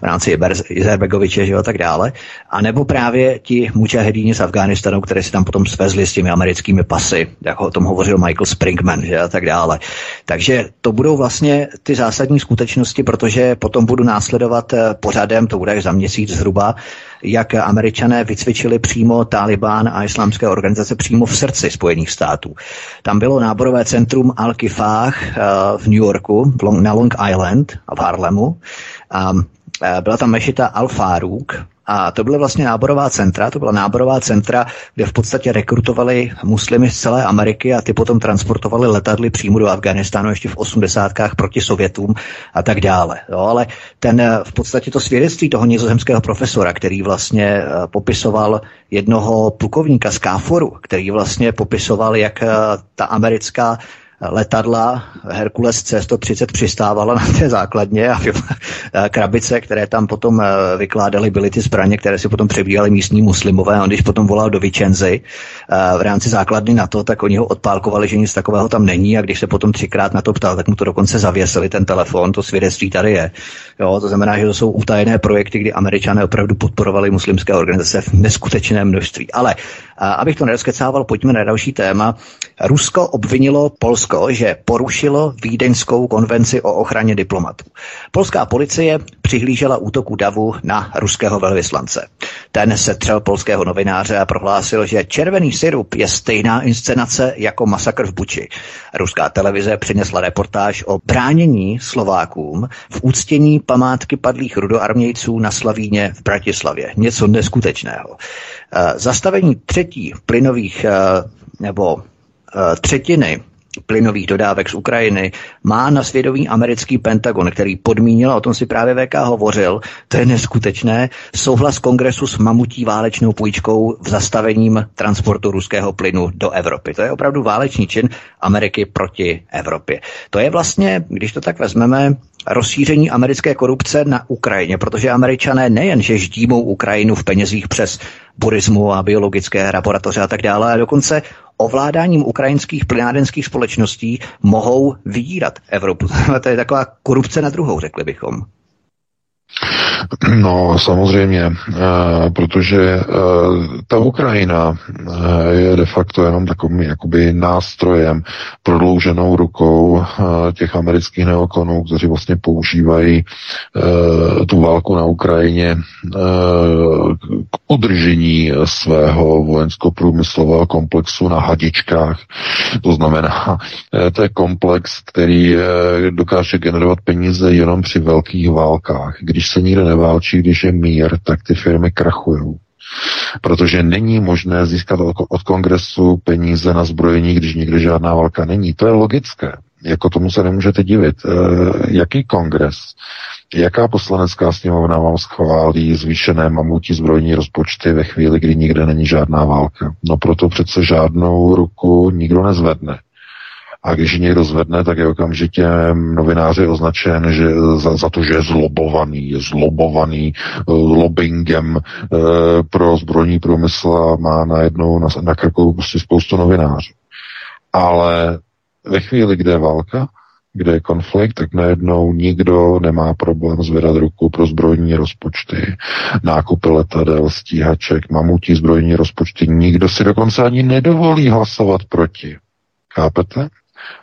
v rámci Izerbegoviče, a tak dále, a nebo právě ti mučahedíni z Afghánistánu, které si tam potom svezli s těmi americkými pasy, jako o tom hovořil Michael Springman, že a tak dále. Takže to budou vlastně ty zásadní skutečnosti, protože potom budu následovat eh, pořadem, to bude až za měsíc zhruba, jak američané vycvičili přímo Taliban a islámské organizace přímo v srdci Spojených států. Tam bylo náborové centrum Al-Kifah eh, v New Yorku, na Long Island v Harlemu. A eh, byla tam mešita Al-Farouk, a to byly vlastně náborová centra, to byla náborová centra, kde v podstatě rekrutovali muslimy z celé Ameriky a ty potom transportovali letadly přímo do Afganistánu ještě v 80. proti Sovětům a tak dále. Jo, ale ten eh, v podstatě to svědectví toho nizozemského profesora, který vlastně eh, popisoval jednoho plukovníka z Káforu, který vlastně popisoval, jak eh, ta americká letadla Herkules C-130 přistávala na té základně a krabice, které tam potom eh, vykládaly, byly ty zbraně, které si potom přebíjali místní muslimové. On když potom volal do Vicenzy eh, v rámci základny na to, tak oni ho odpálkovali, že nic takového tam není a když se potom třikrát na to ptal, tak mu to dokonce zavěsili ten telefon, to svědectví tady je. Jo, to znamená, že to jsou utajené projekty, kdy američané opravdu podporovali muslimské organizace v neskutečném množství. Ale a abych to nerozkecával, pojďme na další téma. Rusko obvinilo Polsko, že porušilo Vídeňskou konvenci o ochraně diplomatů. Polská policie přihlížela útoku davu na ruského velvyslance. Ten se třel polského novináře a prohlásil, že červený syrup je stejná inscenace jako masakr v Buči. Ruská televize přinesla reportáž o bránění Slovákům v úctění památky padlých rudoarmějců na Slavíně v Bratislavě. Něco neskutečného. Eh, zastavení třetí plynových eh, nebo eh, třetiny plynových dodávek z Ukrajiny má na svědomí americký Pentagon, který podmínil, o tom si právě VK hovořil, to je neskutečné, souhlas kongresu s mamutí válečnou půjčkou v zastavením transportu ruského plynu do Evropy. To je opravdu válečný čin Ameriky proti Evropě. To je vlastně, když to tak vezmeme, rozšíření americké korupce na Ukrajině, protože američané nejen, že ždímou Ukrajinu v penězích přes purismu a biologické laboratoře a tak dále. A dokonce ovládáním ukrajinských plynárenských společností mohou vydírat Evropu. to je taková korupce na druhou, řekli bychom. No, samozřejmě, eh, protože eh, ta Ukrajina eh, je de facto jenom takovým jakoby nástrojem, prodlouženou rukou těch amerických neokonů, kteří vlastně používají tu válku na Ukrajině k udržení svého vojensko-průmyslového komplexu na hadičkách. To znamená, to je komplex, který dokáže generovat peníze jenom při velkých válkách. Když se nikde neválčí, když je mír, tak ty firmy krachují. Protože není možné získat od kongresu peníze na zbrojení, když nikde žádná válka není. To je logické. Jako tomu se nemůžete divit. E, jaký kongres? Jaká poslanecká sněmovna vám schválí zvýšené mamutí zbrojní rozpočty ve chvíli, kdy nikde není žádná válka? No proto přece žádnou ruku nikdo nezvedne. A když někdo zvedne, tak je okamžitě novináři označen že za, za to, že je zlobovaný, je zlobovaný uh, lobbyingem uh, pro zbrojní průmysl a má najednou na, na krku prostě spoustu novinářů. Ale ve chvíli, kde je válka, kde je konflikt, tak najednou nikdo nemá problém zvedat ruku pro zbrojní rozpočty, nákupy letadel, stíhaček, mamutí zbrojní rozpočty. Nikdo si dokonce ani nedovolí hlasovat proti. Chápete?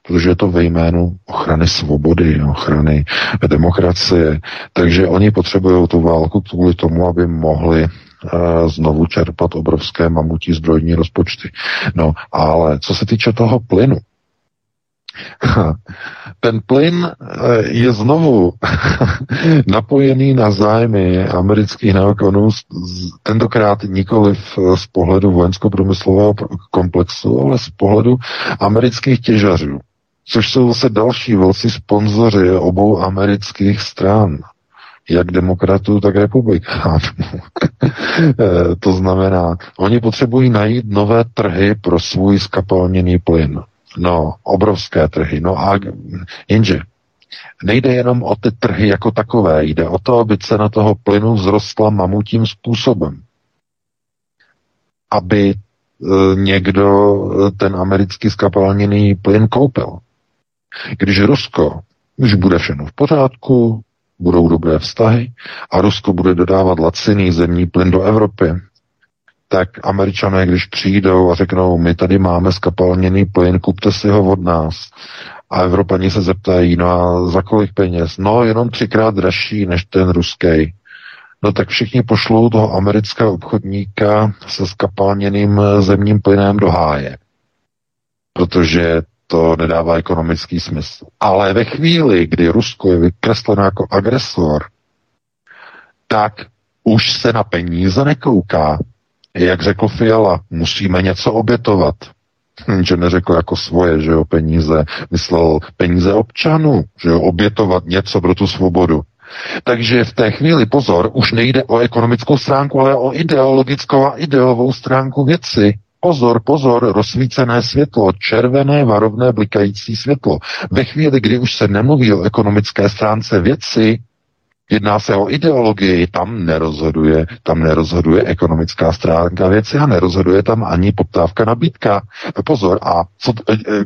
Protože je to ve jménu ochrany svobody, ochrany demokracie. Takže oni potřebují tu válku kvůli tomu, aby mohli uh, znovu čerpat obrovské mamutí zbrojní rozpočty. No, ale co se týče toho plynu, ten plyn eh, je znovu napojený na zájmy amerických neokonů, tentokrát nikoli z pohledu vojensko-průmyslového komplexu, ale z pohledu amerických těžařů, což jsou zase další velcí sponzoři obou amerických stran jak demokratů, tak republikánů. Eh, to znamená, oni potřebují najít nové trhy pro svůj skapalněný plyn. No, obrovské trhy. No a jenže nejde jenom o ty trhy jako takové, jde o to, aby cena toho plynu vzrostla mamutím způsobem. Aby e, někdo e, ten americký skapalněný plyn koupil. Když Rusko, když bude všechno v pořádku, budou dobré vztahy a Rusko bude dodávat laciný zemní plyn do Evropy, tak američané, když přijdou a řeknou, my tady máme skapalněný plyn, kupte si ho od nás. A Evropani se zeptají, no a za kolik peněz? No, jenom třikrát dražší než ten ruský. No tak všichni pošlou toho amerického obchodníka se skapalněným zemním plynem do háje. Protože to nedává ekonomický smysl. Ale ve chvíli, kdy Rusko je vykresleno jako agresor, tak už se na peníze nekouká. Jak řekl Fiala, musíme něco obětovat. Hm, že neřekl jako svoje, že jo, peníze. Myslel peníze občanů, že jo, obětovat něco pro tu svobodu. Takže v té chvíli, pozor, už nejde o ekonomickou stránku, ale o ideologickou a ideovou stránku věci. Pozor, pozor, rozsvícené světlo, červené, varovné, blikající světlo. Ve chvíli, kdy už se nemluví o ekonomické stránce věci, Jedná se o ideologii, tam nerozhoduje, tam nerozhoduje ekonomická stránka věci a nerozhoduje tam ani poptávka nabídka. Pozor, a co, e, e,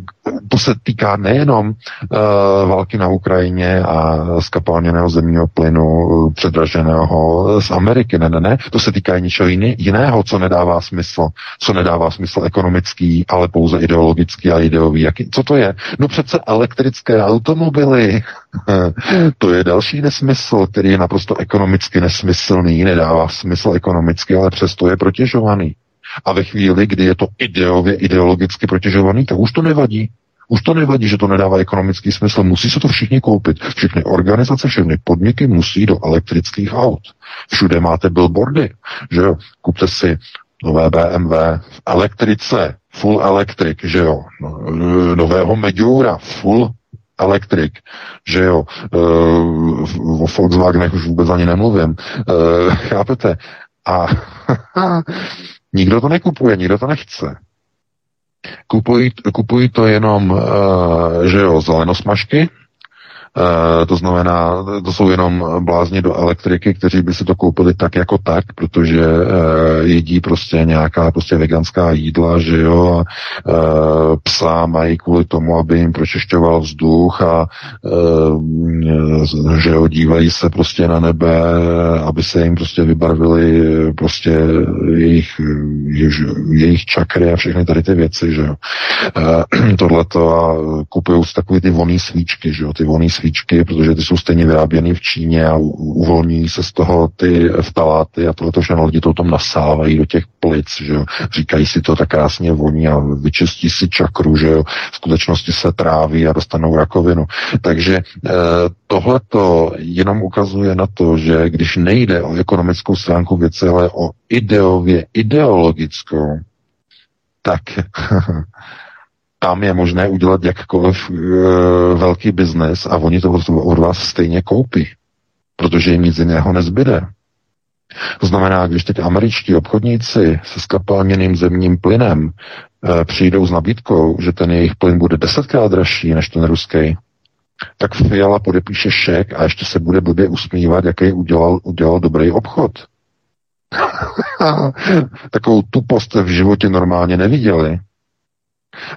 to se týká nejenom uh, války na Ukrajině a skapalněného zemního plynu předraženého z Ameriky, ne, ne, ne, to se týká něčeho jiného, co nedává smysl, co nedává smysl ekonomický, ale pouze ideologický a ideový. Jaký, co to je? No přece elektrické automobily, to je další nesmysl, který je naprosto ekonomicky nesmyslný, nedává smysl ekonomicky, ale přesto je protěžovaný. A ve chvíli, kdy je to ideově, ideologicky protěžovaný, tak už to nevadí. Už to nevadí, že to nedává ekonomický smysl. Musí se to všichni koupit. Všechny organizace, všechny podniky musí do elektrických aut. Všude máte billboardy, že jo. Kupte si nové BMW v elektrice, full electric, že jo. No, nového Mediura, full elektrik, že jo, e, o Volkswagenech už vůbec ani nemluvím, e, chápete? A nikdo to nekupuje, nikdo to nechce. Kupují, kupují to jenom, e, že jo, zelenosmažky, Uh, to znamená, to jsou jenom blázni do elektriky, kteří by si to koupili tak jako tak, protože uh, jedí prostě nějaká prostě veganská jídla, že jo, a uh, psa mají kvůli tomu, aby jim pročišťoval vzduch a uh, že jo, dívají se prostě na nebe, aby se jim prostě vybarvili prostě jejich, jejich, jejich čakry a všechny tady ty věci, že jo. Uh, tohleto a kupují si takový ty voný svíčky, že jo, ty voný svíčky, protože ty jsou stejně vyráběny v Číně a uvolní se z toho ty vtaláty a tohle všechno lidi to tam nasávají do těch plic, že jo. Říkají si to tak krásně voní a vyčistí si čakru, že jo. V skutečnosti se tráví a dostanou rakovinu. Takže eh, tohle to jenom ukazuje na to, že když nejde o ekonomickou stránku věci, ale o ideově ideologickou, tak tam je možné udělat jakkoliv e, velký biznes a oni to od vás stejně koupí, protože jim nic jiného nezbyde. To znamená, když teď američtí obchodníci se skapalněným zemním plynem e, přijdou s nabídkou, že ten jejich plyn bude desetkrát dražší než ten ruský, tak Fiala podepíše šek a ještě se bude blbě usmívat, jaký udělal, udělal dobrý obchod. Takovou tupost v životě normálně neviděli.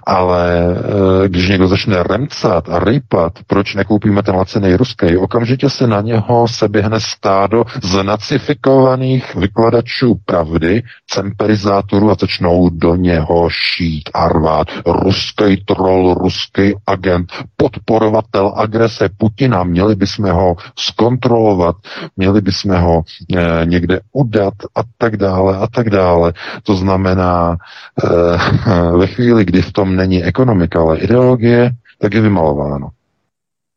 Ale eh, když někdo začne remcat a rejpat, proč nekoupíme ten lacený ruský, okamžitě se na něho seběhne stádo znacifikovaných vykladačů pravdy, cemperizátorů a začnou do něho šít a rvát. Ruský troll, ruský agent, podporovatel agrese Putina, měli bychom ho zkontrolovat, měli bychom ho e, někde udat a tak dále a tak dále. To znamená, e, ve chvíli, kdy v tom není ekonomika, ale ideologie, tak je vymalováno.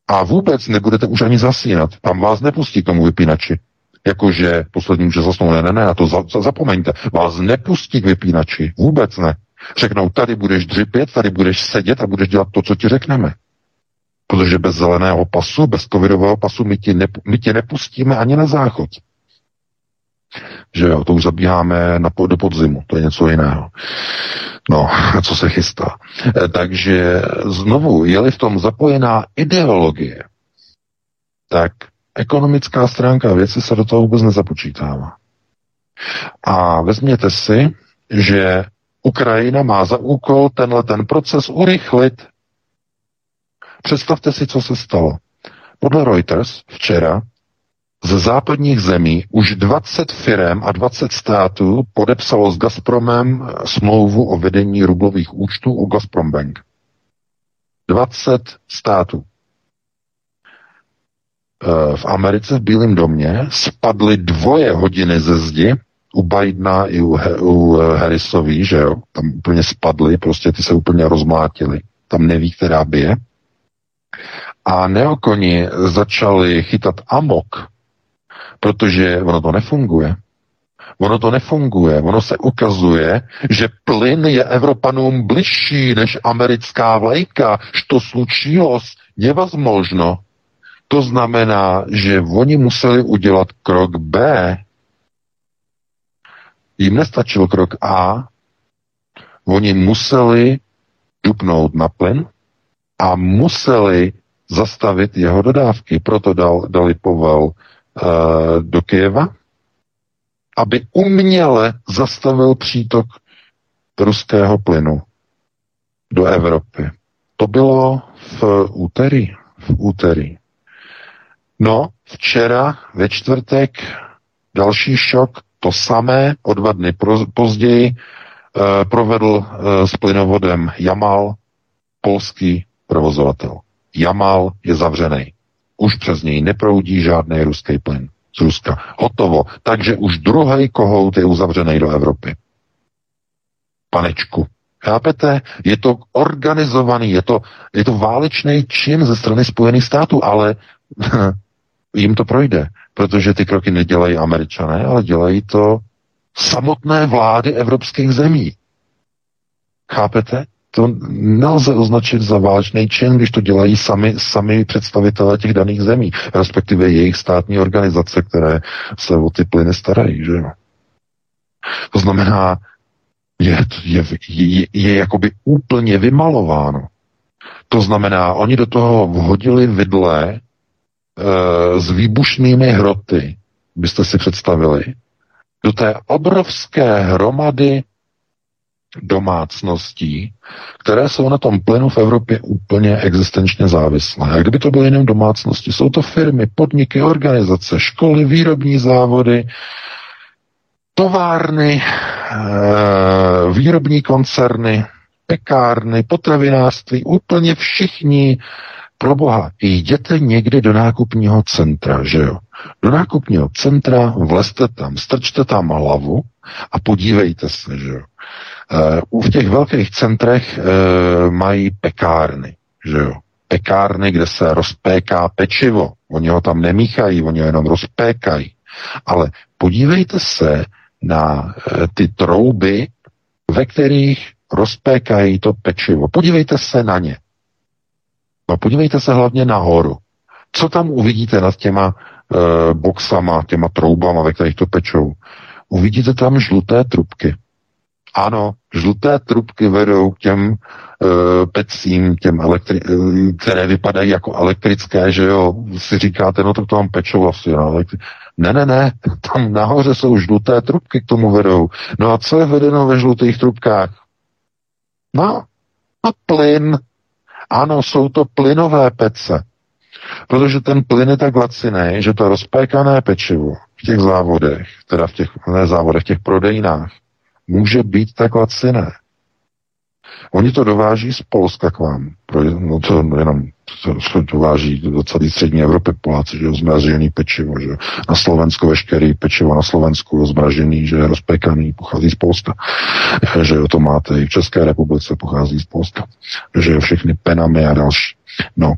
A vůbec nebudete už ani zasínat. Tam vás nepustí k tomu vypínači. Jakože poslední že zasnou, ne, ne, ne, a to za, za, zapomeňte. Vás nepustí k vypínači. Vůbec ne. Řeknou, tady budeš dřipět, tady budeš sedět a budeš dělat to, co ti řekneme. Protože bez zeleného pasu, bez covidového pasu my ti, nep- my tě nepustíme ani na záchod. Že jo, to už zabíháme na, do podzimu, to je něco jiného. No, co se chystá. E, takže znovu, je-li v tom zapojená ideologie, tak ekonomická stránka věci se do toho vůbec nezapočítává. A vezměte si, že Ukrajina má za úkol tenhle ten proces urychlit. Představte si, co se stalo. Podle Reuters včera ze západních zemí už 20 firm a 20 států podepsalo s Gazpromem smlouvu o vedení rublových účtů u Gazprom Bank. 20 států. E, v Americe v Bílém domě spadly dvoje hodiny ze zdi u Bidena i u, u Harrisový, že jo, tam úplně spadly, prostě ty se úplně rozmlátily. Tam neví, která bije. A neokoni začali chytat amok protože ono to nefunguje. Ono to nefunguje. Ono se ukazuje, že plyn je Evropanům bližší než americká vlajka. Što slučilo, je vás možno. To znamená, že oni museli udělat krok B. Jim nestačil krok A. Oni museli dupnout na plyn a museli zastavit jeho dodávky. Proto dal, dali povel do Kyjeva, aby uměle zastavil přítok ruského plynu do Evropy. To bylo v úterý. V úterý. No, včera ve čtvrtek další šok, to samé, o dva dny později eh, provedl eh, s plynovodem Jamal, polský provozovatel. Jamal je zavřený. Už přes něj neproudí žádný ruský plyn z Ruska. Hotovo. Takže už druhý kohout je uzavřený do Evropy. Panečku. Chápete? Je to organizovaný, je to, je to válečný čin ze strany Spojených států, ale jim to projde, protože ty kroky nedělají američané, ale dělají to samotné vlády evropských zemí. Chápete? To nelze označit za válečný čin, když to dělají sami, sami představitelé těch daných zemí, respektive jejich státní organizace, které se o ty plyny starají. Že? To znamená, je, je, je, je jakoby úplně vymalováno. To znamená, oni do toho vhodili vidle e, s výbušnými hroty, byste si představili, do té obrovské hromady domácností, které jsou na tom plynu v Evropě úplně existenčně závislé. A kdyby to byly jenom domácnosti, jsou to firmy, podniky, organizace, školy, výrobní závody, továrny, eh, výrobní koncerny, pekárny, potravinářství, úplně všichni pro boha, jděte někdy do nákupního centra, že jo? Do nákupního centra, vlezte tam, strčte tam hlavu a podívejte se, že jo? Uh, v těch velkých centrech uh, mají pekárny, že jo? Pekárny, kde se rozpéká pečivo. Oni ho tam nemíchají, oni ho jenom rozpékají. Ale podívejte se na uh, ty trouby, ve kterých rozpékají to pečivo. Podívejte se na ně. A podívejte se hlavně nahoru. Co tam uvidíte nad těma e, boxama, těma troubama, ve kterých to pečou? Uvidíte tam žluté trubky. Ano, žluté trubky vedou k těm e, pecím, těm elektri- e, které vypadají jako elektrické, že jo, si říkáte, no to tam pečou asi. No, elektri- ne, ne, ne, tam nahoře jsou žluté trubky k tomu vedou. No a co je vedeno ve žlutých trubkách? No, a plyn. Ano, jsou to plynové pece. Protože ten plyn je tak laciný, že to rozpékané pečivo v těch závodech, teda v těch, ne závodech, v těch prodejnách, může být tak laciné. Oni to dováží z Polska k vám. No to jenom to dováží do celé střední Evropy Poláci, že zmražený pečivo, že na Slovensku veškerý pečivo na Slovensku zmražený, že je rozpekaný, pochází z Polska, že to máte i v České republice, pochází z Polska, že všechny penamy a další. No,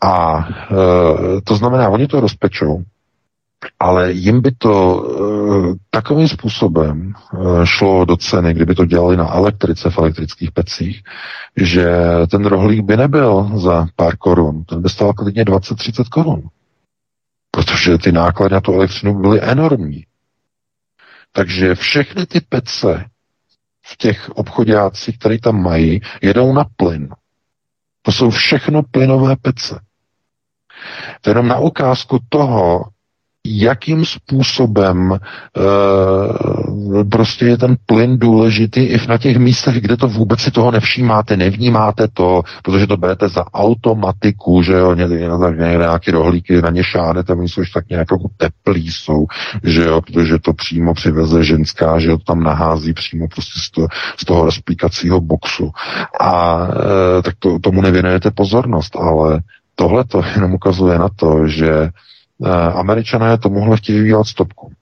a e, to znamená, oni to rozpečou, ale jim by to e, takovým způsobem e, šlo do ceny, kdyby to dělali na elektrice v elektrických pecích, že ten rohlík by nebyl za pár korun, ten by stál klidně 20-30 korun. Protože ty náklady na tu elektřinu byly enormní. Takže všechny ty pece v těch obchodácích, které tam mají, jedou na plyn. To jsou všechno plynové pece. To je jenom na ukázku toho, jakým způsobem e, prostě je ten plyn důležitý i na těch místech, kde to vůbec si toho nevšímáte, nevnímáte to, protože to berete za automatiku, že jo, někde, někde nějaké rohlíky na ně šánete, oni jsou tak nějak jako teplí jsou, že jo, protože to přímo přiveze ženská, že jo, tam nahází přímo prostě z, to, z toho rozpíkacího boxu. A e, tak to, tomu nevěnujete pozornost, ale tohle to jenom ukazuje na to, že Eh, američané tomuhle chtějí vyvíjet stopku.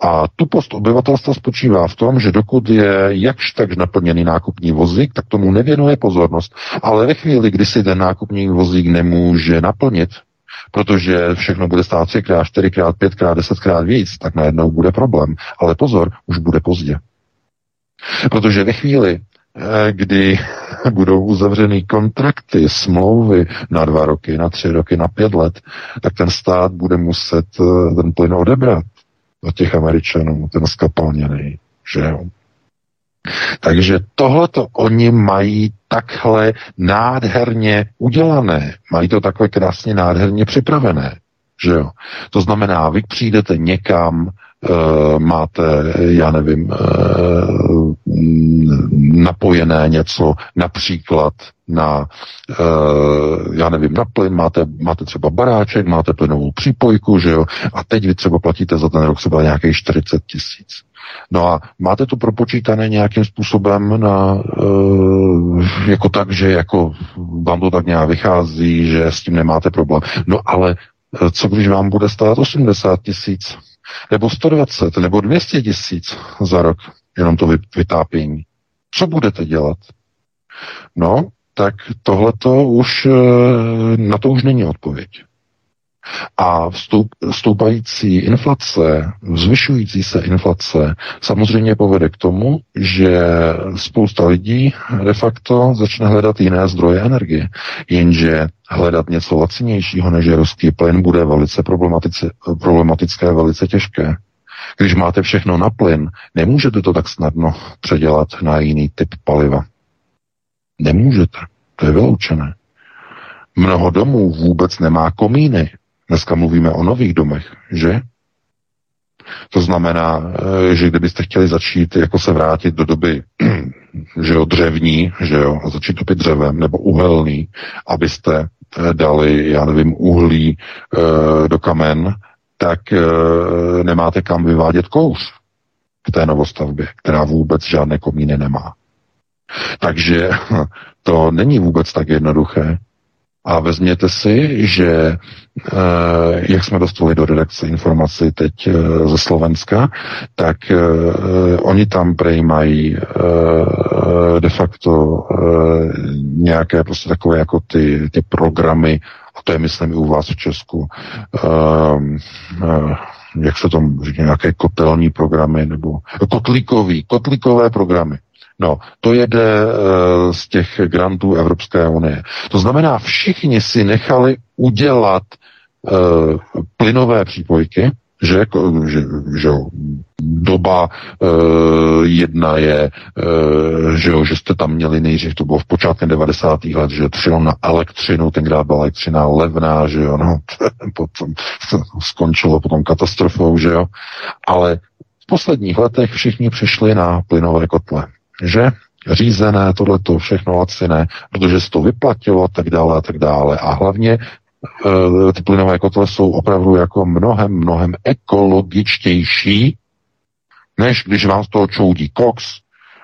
A tupost obyvatelstva spočívá v tom, že dokud je jakž tak naplněný nákupní vozík, tak tomu nevěnuje pozornost. Ale ve chvíli, kdy si ten nákupní vozík nemůže naplnit, protože všechno bude stát třikrát, čtyřikrát, pětkrát, desetkrát víc, tak najednou bude problém. Ale pozor, už bude pozdě. Protože ve chvíli, kdy budou uzavřeny kontrakty, smlouvy na dva roky, na tři roky, na pět let, tak ten stát bude muset eh, ten plyn odebrat od těch Američanů, ten skapalněný, že jo. Takže tohleto oni mají takhle nádherně udělané. Mají to takhle krásně nádherně připravené. Že jo? To znamená, vy přijdete někam, máte, já nevím, uh, napojené něco, například na, uh, já nevím, na plyn, máte, máte třeba baráček, máte plynovou přípojku, že jo, a teď vy třeba platíte za ten rok třeba nějakých 40 tisíc. No a máte to propočítané nějakým způsobem na, jako tak, že jako vám to tak nějak vychází, že s tím nemáte problém. No ale co když vám bude stát 80 tisíc? Nebo 120, nebo 200 tisíc za rok, jenom to vytápění. Co budete dělat? No, tak tohleto už, eh, na to už není odpověď. A vstup, stoupající inflace, zvyšující se inflace samozřejmě povede k tomu, že spousta lidí de facto začne hledat jiné zdroje energie. Jenže hledat něco lacinějšího než je ruský plyn bude velice problematické, velice těžké. Když máte všechno na plyn, nemůžete to tak snadno předělat na jiný typ paliva. Nemůžete. To je vyloučené. Mnoho domů vůbec nemá komíny Dneska mluvíme o nových domech, že? To znamená, eh, že kdybyste chtěli začít jako se vrátit do doby že jo, dřevní, že jo, a začít topit dřevem, nebo uhelný, abyste eh, dali, já nevím, uhlí e, do kamen, tak e, nemáte kam vyvádět kouř v té novostavbě, která vůbec žádné komíny nemá. Takže to není vůbec tak jednoduché. A vezměte si, že eh, jak jsme dostali do redakce informaci teď eh, ze Slovenska, tak eh, oni tam prej mají de facto nějaké prostě takové jako ty, ty programy, a to je myslím i u vás v Česku, jak se tomu říká, nějaké kotelní programy, nebo kotlíkový, kotlíkové programy. No, to jede uh, z těch grantů Evropské unie. To znamená, všichni si nechali udělat uh, plynové přípojky, že, že, že doba uh, jedna je, uh, že, že jste tam měli nejdřív, to bylo v počátkem 90. let, že to na elektřinu, tenkrát byla elektřina levná, že jo, no, potom skončilo potom katastrofou, že jo, ale v posledních letech všichni přišli na plynové kotle že řízené, tohleto všechno laciné, protože se to vyplatilo a tak dále a tak dále. A hlavně e, ty plynové kotle jsou opravdu jako mnohem, mnohem ekologičtější, než když vám z toho čoudí koks,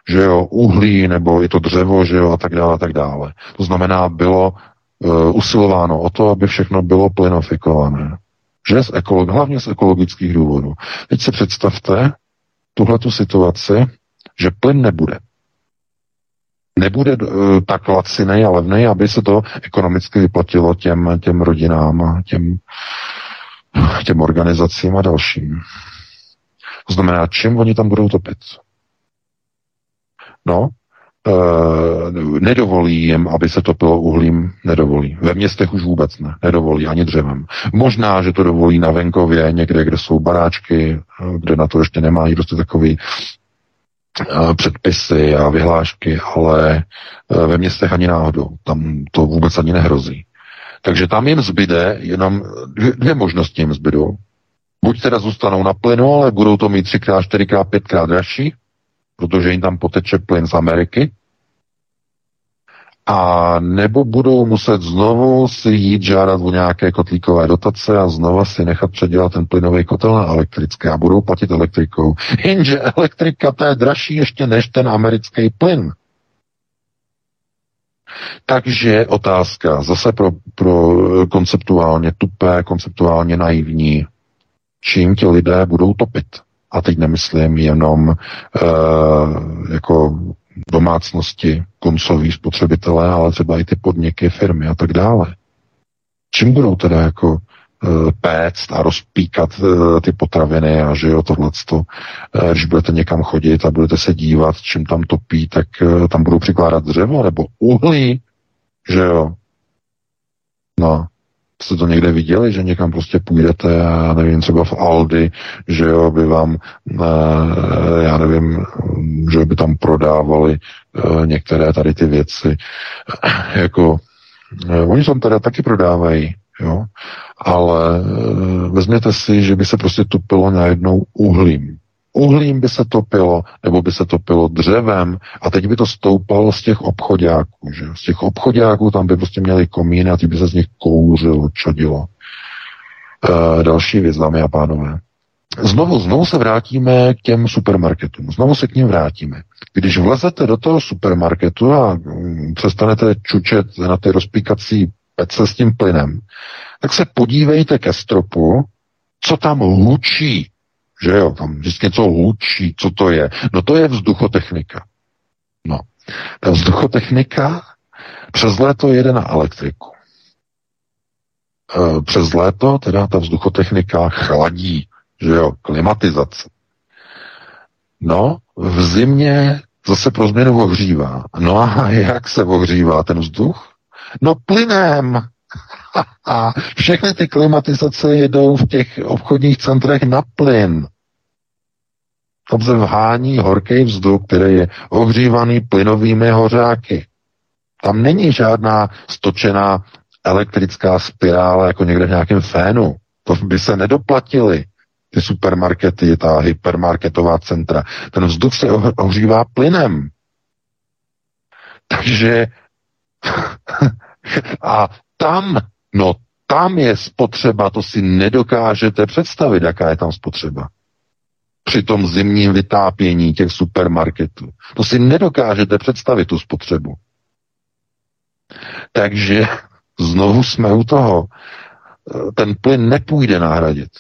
že jo, uhlí, nebo je to dřevo, že jo, a tak dále, a tak dále. To znamená, bylo e, usilováno o to, aby všechno bylo plynofikované. Že z ekolog, hlavně z ekologických důvodů. Teď si představte tuhle situaci, že plyn nebude nebude uh, tak laciný a levný, aby se to ekonomicky vyplatilo těm, těm rodinám a těm, těm organizacím a dalším. To znamená, čím oni tam budou topit? No, Uh, nedovolí jim, aby se topilo uhlím, nedovolí. Ve městech už vůbec ne, nedovolí ani dřevem. Možná, že to dovolí na venkově, někde, kde jsou baráčky, kde na to ještě nemají prostě takový předpisy a vyhlášky, ale e, ve městech ani náhodou. Tam to vůbec ani nehrozí. Takže tam jim zbyde jenom dvě, dvě možnosti jim zbydou. Buď teda zůstanou na plynu, ale budou to mít třikrát, čtyřikrát, pětkrát dražší, protože jim tam poteče plyn z Ameriky, a nebo budou muset znovu si jít žádat o nějaké kotlíkové dotace a znova si nechat předělat ten plynový kotel na elektrické a budou platit elektrikou. Jenže elektrika to je dražší ještě než ten americký plyn. Takže otázka zase pro, pro konceptuálně tupé, konceptuálně naivní, čím ti lidé budou topit. A teď nemyslím jenom uh, jako domácnosti, koncoví spotřebitelé, ale třeba i ty podniky, firmy a tak dále. Čím budou teda jako e, péct a rozpíkat e, ty potraviny a že jo, tohleto. E, když budete někam chodit a budete se dívat, čím tam topí, tak tam budou přikládat dřevo nebo uhlí, že jo. No, Jste to někde viděli, že někam prostě půjdete a nevím, třeba v Aldi, že jo, by vám, eh, já nevím, že by tam prodávali eh, některé tady ty věci. Jako, eh, oni tam teda taky prodávají, jo, ale vezměte si, že by se prostě tupilo najednou uhlím uhlím by se topilo, nebo by se topilo dřevem a teď by to stoupalo z těch obchodáků. Že? Z těch obchodáků tam by prostě měli komíny a ty by se z nich kouřilo, čadilo. E, další věc, dámy a pánové. Znovu, znovu se vrátíme k těm supermarketům. Znovu se k ním vrátíme. Když vlezete do toho supermarketu a mm, přestanete čučet na ty rozpíkací pece s tím plynem, tak se podívejte ke stropu, co tam hučí že jo, tam vždycky něco hlučí, co to je? No to je vzduchotechnika. No, ta vzduchotechnika přes léto jede na elektriku. E, přes léto teda ta vzduchotechnika chladí, že jo, klimatizace. No, v zimě zase pro změnu ohřívá. No a jak se ohřívá ten vzduch? No plynem. A všechny ty klimatizace jedou v těch obchodních centrech na plyn. Tam se vhání horký vzduch, který je ohřívaný plynovými hořáky. Tam není žádná stočená elektrická spirála jako někde v nějakém fénu. To by se nedoplatili ty supermarkety, ta hypermarketová centra. Ten vzduch se ohřívá plynem. Takže a tam, no tam je spotřeba, to si nedokážete představit, jaká je tam spotřeba. Při tom zimním vytápění těch supermarketů. To si nedokážete představit tu spotřebu. Takže znovu jsme u toho. Ten plyn nepůjde nahradit.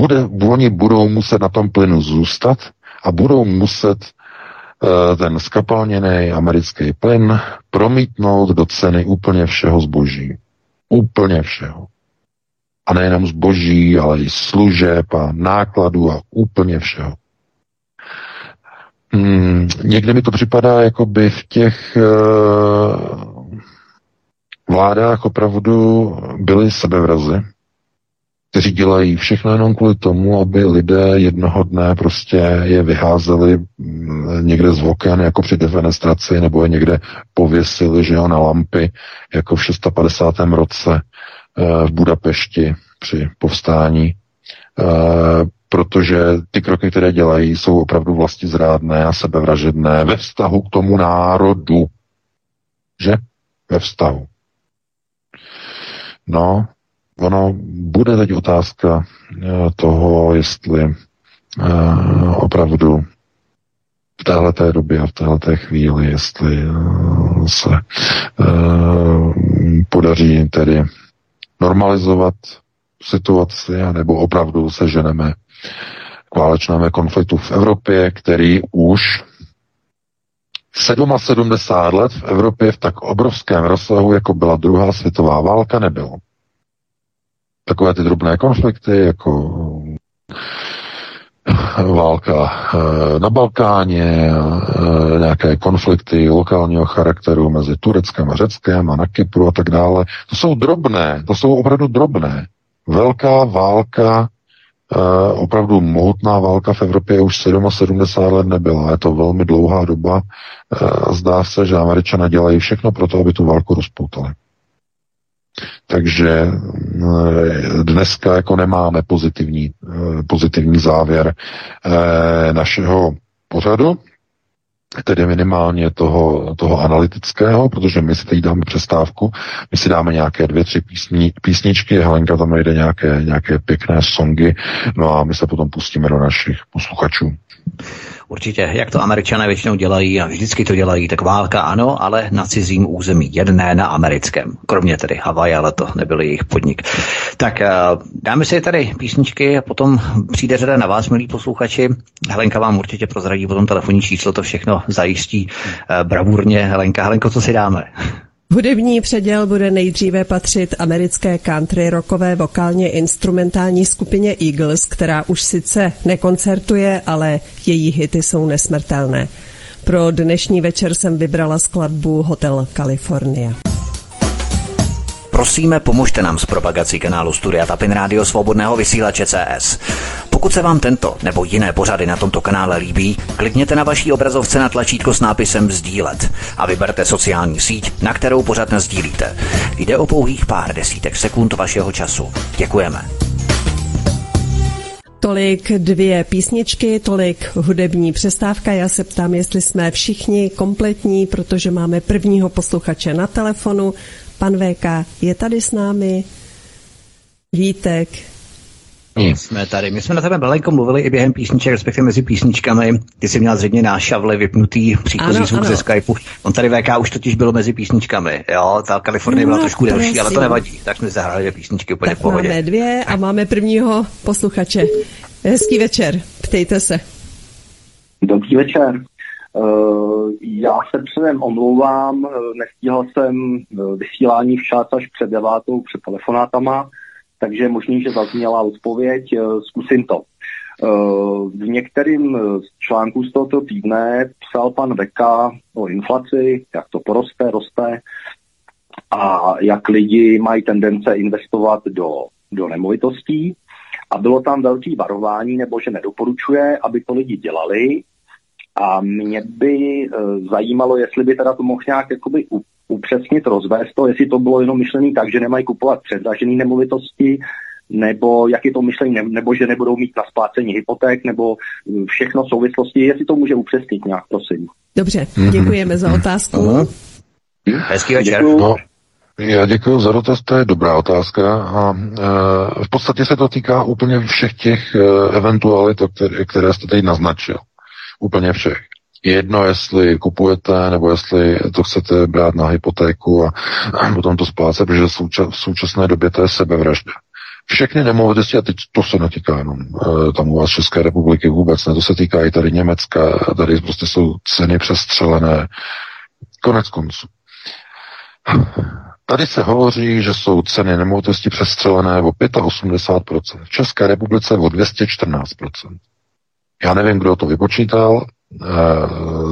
Bude, oni budou muset na tom plynu zůstat a budou muset ten skapalněný americký plyn promítnout do ceny úplně všeho zboží. Úplně všeho. A nejenom zboží, ale i služeb a nákladů a úplně všeho. Hmm, někde mi to připadá, jako by v těch uh, vládách opravdu byly sebevrazy, kteří dělají všechno jenom kvůli tomu, aby lidé jednoho dne prostě je vyházeli mm, někde z oken, jako při defenestraci, nebo je někde pověsili, že jo, na lampy, jako v 650. roce eh, v Budapešti při povstání, eh, protože ty kroky, které dělají, jsou opravdu vlasti zrádné a sebevražedné ve vztahu k tomu národu. Že? Ve vztahu. No, ono bude teď otázka eh, toho, jestli uh, opravdu v této době a v této chvíli, jestli uh, se podaří tedy normalizovat situaci, nebo opravdu se ženeme k válečnému konfliktu v Evropě, který už 77 let v Evropě v tak obrovském rozsahu, jako byla druhá světová válka, nebylo takové ty drobné konflikty, jako eh, válka eh, na Balkáně, eh, nějaké konflikty lokálního charakteru mezi Tureckem a Řeckem a na Kypru a tak dále. To jsou drobné, to jsou opravdu drobné. Velká válka, opravdu mohutná válka v Evropě už 77 let nebyla. Je to velmi dlouhá doba. Zdá se, že Američané dělají všechno pro to, aby tu válku rozpoutali. Takže eh, dneska jako nemáme pozitivní, eh, pozitivní závěr eh, našeho pořadu, tedy minimálně toho, toho analytického, protože my si teď dáme přestávku, my si dáme nějaké dvě, tři písni, písničky, Helenka tam najde nějaké, nějaké pěkné songy, no a my se potom pustíme do našich posluchačů. Určitě, jak to američané většinou dělají a vždycky to dělají, tak válka ano, ale na cizím území, jedné na americkém. Kromě tedy Havaj, ale to nebyl jejich podnik. Tak eh, dáme si tady písničky a potom přijde řada na vás, milí posluchači. Helenka vám určitě prozradí potom telefonní číslo, to všechno zajistí eh, bravurně. Helenka, Helenko, co si dáme? Hudební předěl bude nejdříve patřit americké country rockové vokálně instrumentální skupině Eagles, která už sice nekoncertuje, ale její hity jsou nesmrtelné. Pro dnešní večer jsem vybrala skladbu Hotel California. Prosíme, pomožte nám s propagací kanálu Studia Tapin Rádio Svobodného vysílače CS. Pokud se vám tento nebo jiné pořady na tomto kanále líbí, klikněte na vaší obrazovce na tlačítko s nápisem Sdílet a vyberte sociální síť, na kterou pořád sdílíte. Jde o pouhých pár desítek sekund vašeho času. Děkujeme. Tolik dvě písničky, tolik hudební přestávka. Já se ptám, jestli jsme všichni kompletní, protože máme prvního posluchače na telefonu. Pan VK je tady s námi. Vítek, my jsme tady. My jsme na tebe malinko mluvili i během písniček, respektive mezi písničkami. Ty jsi měl zřejmě nášavle vypnutý příchozí zvuk ano. ze Skypeu. On tady VK už totiž bylo mezi písničkami. Jo, ta Kalifornie byla no, trošku delší, ale to nevadí. Tak jsme zahráli dvě písničky úplně tak v pohodě. Máme dvě a máme prvního posluchače. Hezký večer, ptejte se. Dobrý večer. Uh, já se předem omlouvám, eh, nestihl jsem eh, vysílání včas až před devátou před telefonátama takže je možný, že zazněla odpověď, eh, zkusím to. Eh, v některým z článků z tohoto týdne psal pan Veka o inflaci, jak to poroste, roste a jak lidi mají tendence investovat do, do nemovitostí. A bylo tam velký varování, nebo že nedoporučuje, aby to lidi dělali. A mě by zajímalo, jestli by teda to mohl nějak jakoby upřesnit, rozvést to, jestli to bylo jenom myšlený tak, že nemají kupovat předražené nemovitosti, nebo jak je to myšlení, nebo že nebudou mít na splácení hypoték, nebo všechno v souvislosti, jestli to může upřesnit nějak, prosím. Dobře, mhm. děkujeme za otázku. Aha. Hezký večer. No, já děkuji za dotaz, to je dobrá otázka a e, v podstatě se to týká úplně všech těch e, eventualit, které, které jste tady naznačil. Úplně všech. Jedno, jestli kupujete, nebo jestli to chcete brát na hypotéku a, a potom to splácet, protože v, souča- v současné době to je sebevražda. Všechny nemovitosti, a teď to se netýká jenom e, tam u vás České republiky vůbec, ne, to se týká i tady Německa, tady prostě jsou ceny přestřelené. Konec konců. Tady se hovoří, že jsou ceny nemovitosti přestřelené o 85%. V České republice o 214%. Já nevím, kdo to vypočítal,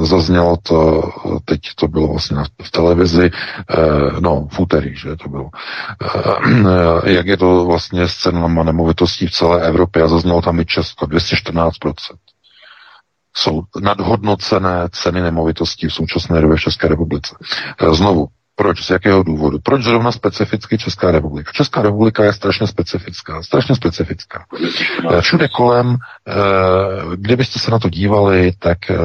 zaznělo to, teď to bylo vlastně v televizi, e, no v úterý, že to bylo, e, jak je to vlastně s cenama nemovitostí v celé Evropě a zaznělo tam i Česko, 214%. Jsou nadhodnocené ceny nemovitostí v současné době v České republice. Znovu, proč? Z jakého důvodu? Proč zrovna specificky Česká republika? Česká republika je strašně specifická. Strašně specifická. Eh, všude kolem, eh, kdybyste se na to dívali, tak eh,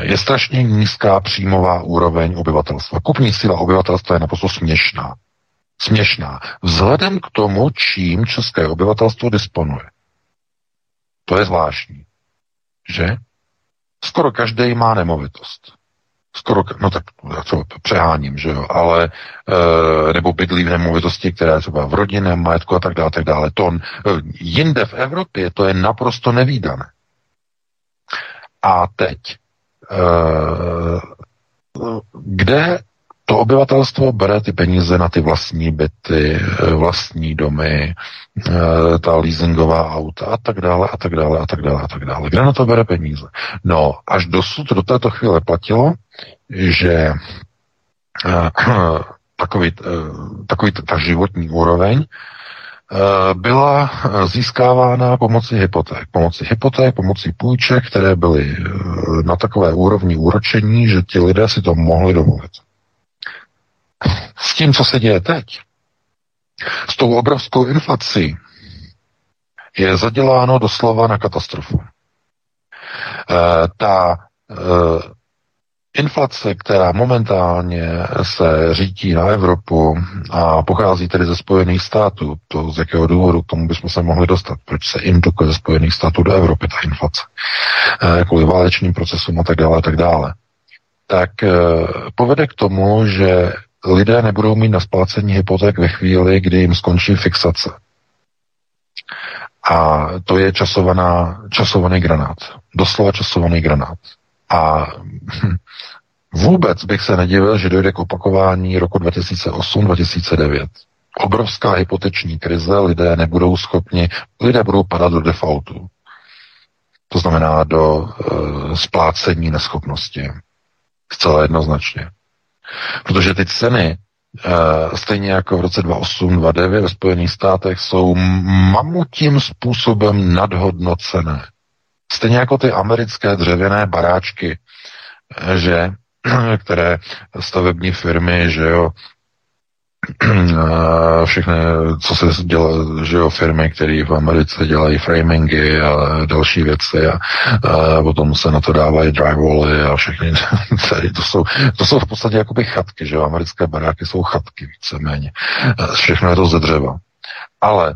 je strašně nízká příjmová úroveň obyvatelstva. Kupní síla obyvatelstva je naprosto směšná. Směšná. Vzhledem k tomu, čím české obyvatelstvo disponuje. To je zvláštní. Že? Skoro každý má nemovitost skoro, no tak já to přeháním, že jo, ale e, nebo bydlí v nemovitosti, které třeba v rodinném majetku a tak dále, tak dále. To e, jinde v Evropě to je naprosto nevýdané. A teď, e, kde to obyvatelstvo bere ty peníze na ty vlastní byty, vlastní domy, ta leasingová auta a tak dále a tak dále a tak dále a tak dále. Kde na to bere peníze? No, až dosud do této chvíle platilo, že uh, takový, takový ta životní úroveň byla získávána pomocí hypoték. Pomocí hypoték, pomocí půjček, které byly na takové úrovni úročení, že ti lidé si to mohli dovolit. S tím, co se děje teď, s tou obrovskou inflací, je zaděláno doslova na katastrofu. E, ta e, Inflace, která momentálně se řítí na Evropu a pochází tedy ze Spojených států, to z jakého důvodu k tomu bychom se mohli dostat, proč se indukuje ze Spojených států do Evropy ta inflace, eh, kvůli válečným procesům a tak dále, tak dále, tak eh, povede k tomu, že lidé nebudou mít na splácení hypoték ve chvíli, kdy jim skončí fixace. A to je časovaná, časovaný granát. Doslova časovaný granát. A vůbec bych se nedivil, že dojde k opakování roku 2008-2009. Obrovská hypoteční krize, lidé nebudou schopni, lidé budou padat do defaultu. To znamená do uh, splácení neschopnosti. Zcela jednoznačně. Protože ty ceny, uh, stejně jako v roce 2008-2009 ve Spojených státech, jsou mamutím způsobem nadhodnocené. Stejně jako ty americké dřevěné baráčky, že, které stavební firmy, že jo, všechny, co se dělá, že jo, firmy, které v Americe dělají framingy a další věci a, a potom se na to dávají drywally a všechny, tady to jsou, to jsou v podstatě jakoby chatky, že jo, americké baráky jsou chatky víceméně. Všechno je to ze dřeva. Ale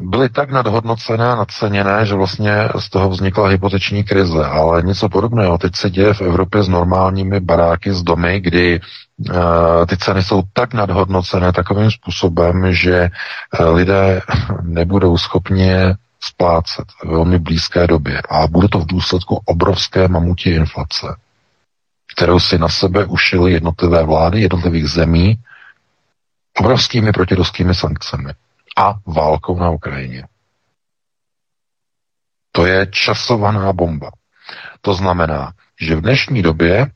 byly tak nadhodnocené a nadceněné, že vlastně z toho vznikla hypoteční krize. Ale něco podobného teď se děje v Evropě s normálními baráky, s domy, kdy ty ceny jsou tak nadhodnocené takovým způsobem, že uh, lidé nebudou schopni splácet v velmi blízké době. A bude to v důsledku obrovské mamutí inflace, kterou si na sebe ušily jednotlivé vlády jednotlivých zemí obrovskými protiruskými sankcemi a válkou na Ukrajině. To je časovaná bomba. To znamená, že v dnešní době,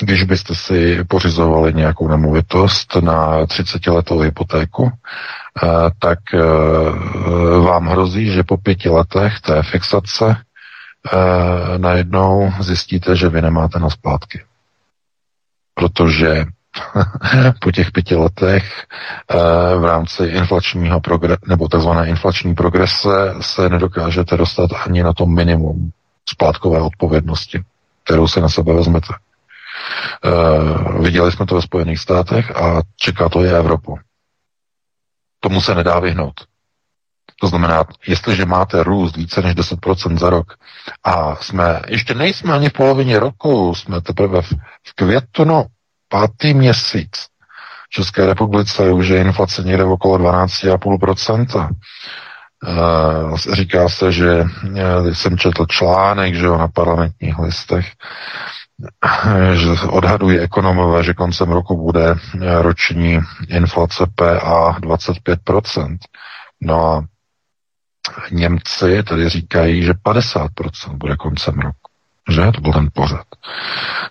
když byste si pořizovali nějakou nemovitost na 30 letou hypotéku, eh, tak eh, vám hrozí, že po pěti letech té fixace eh, najednou zjistíte, že vy nemáte na splátky. protože po těch pěti letech v rámci inflačního progre- nebo tzv. inflační progrese se nedokážete dostat ani na to minimum splátkové odpovědnosti, kterou se na sebe vezmete. Uh, viděli jsme to ve Spojených státech a čeká to i Evropu. Tomu se nedá vyhnout. To znamená, jestliže máte růst více než 10% za rok a jsme, ještě nejsme ani v polovině roku, jsme teprve v, v květnu, pátý měsíc, v České republice už je inflace někde okolo 12,5%. Uh, říká se, že uh, jsem četl článek, že jo, na parlamentních listech, že odhadují ekonomové, že koncem roku bude roční inflace PA 25%. No a Němci tady říkají, že 50% bude koncem roku. Že? To byl ten pořad.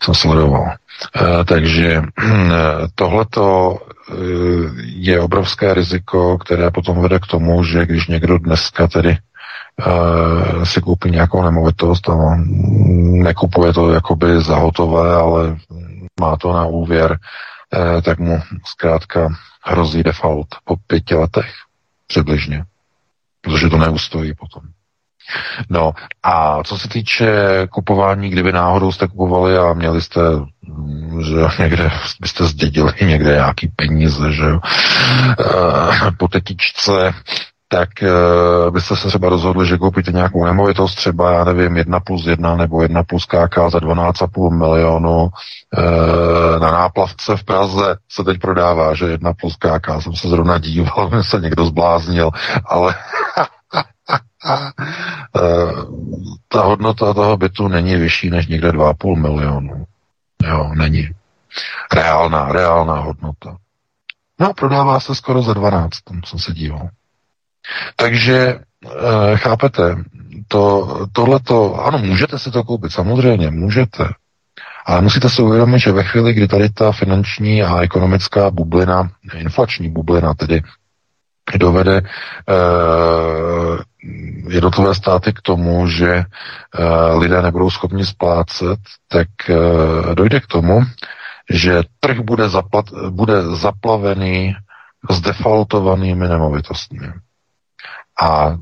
Jsem sledoval. E, takže e, tohleto je obrovské riziko, které potom vede k tomu, že když někdo dneska tedy e, si koupí nějakou nemovitost a nekupuje to jakoby za hotové, ale má to na úvěr, e, tak mu zkrátka hrozí default po pěti letech přibližně protože to neustojí potom. No a co se týče kupování, kdyby náhodou jste kupovali a měli jste, mm, že někde byste zdědili někde nějaký peníze, že jo, eh, po tetičce, tak uh, byste se třeba rozhodli, že koupíte nějakou nemovitost, třeba, já nevím, 1 plus 1 nebo 1 plus KK za 12,5 milionu uh, na náplavce v Praze se teď prodává, že 1 plus KK, jsem se zrovna díval, mě se někdo zbláznil, ale uh, ta hodnota toho bytu není vyšší než někde 2,5 milionu. Jo, není. Reálná, reálná hodnota. No, prodává se skoro za 12, tam jsem se díval. Takže e, chápete, to, tohleto, ano, můžete si to koupit, samozřejmě, můžete. Ale musíte si uvědomit, že ve chvíli, kdy tady ta finanční a ekonomická bublina, inflační bublina tedy, dovede e, jednotlivé státy k tomu, že e, lidé nebudou schopni splácet, tak e, dojde k tomu, že trh bude, zaplat, bude zaplavený s defaultovanými nemovitostmi. A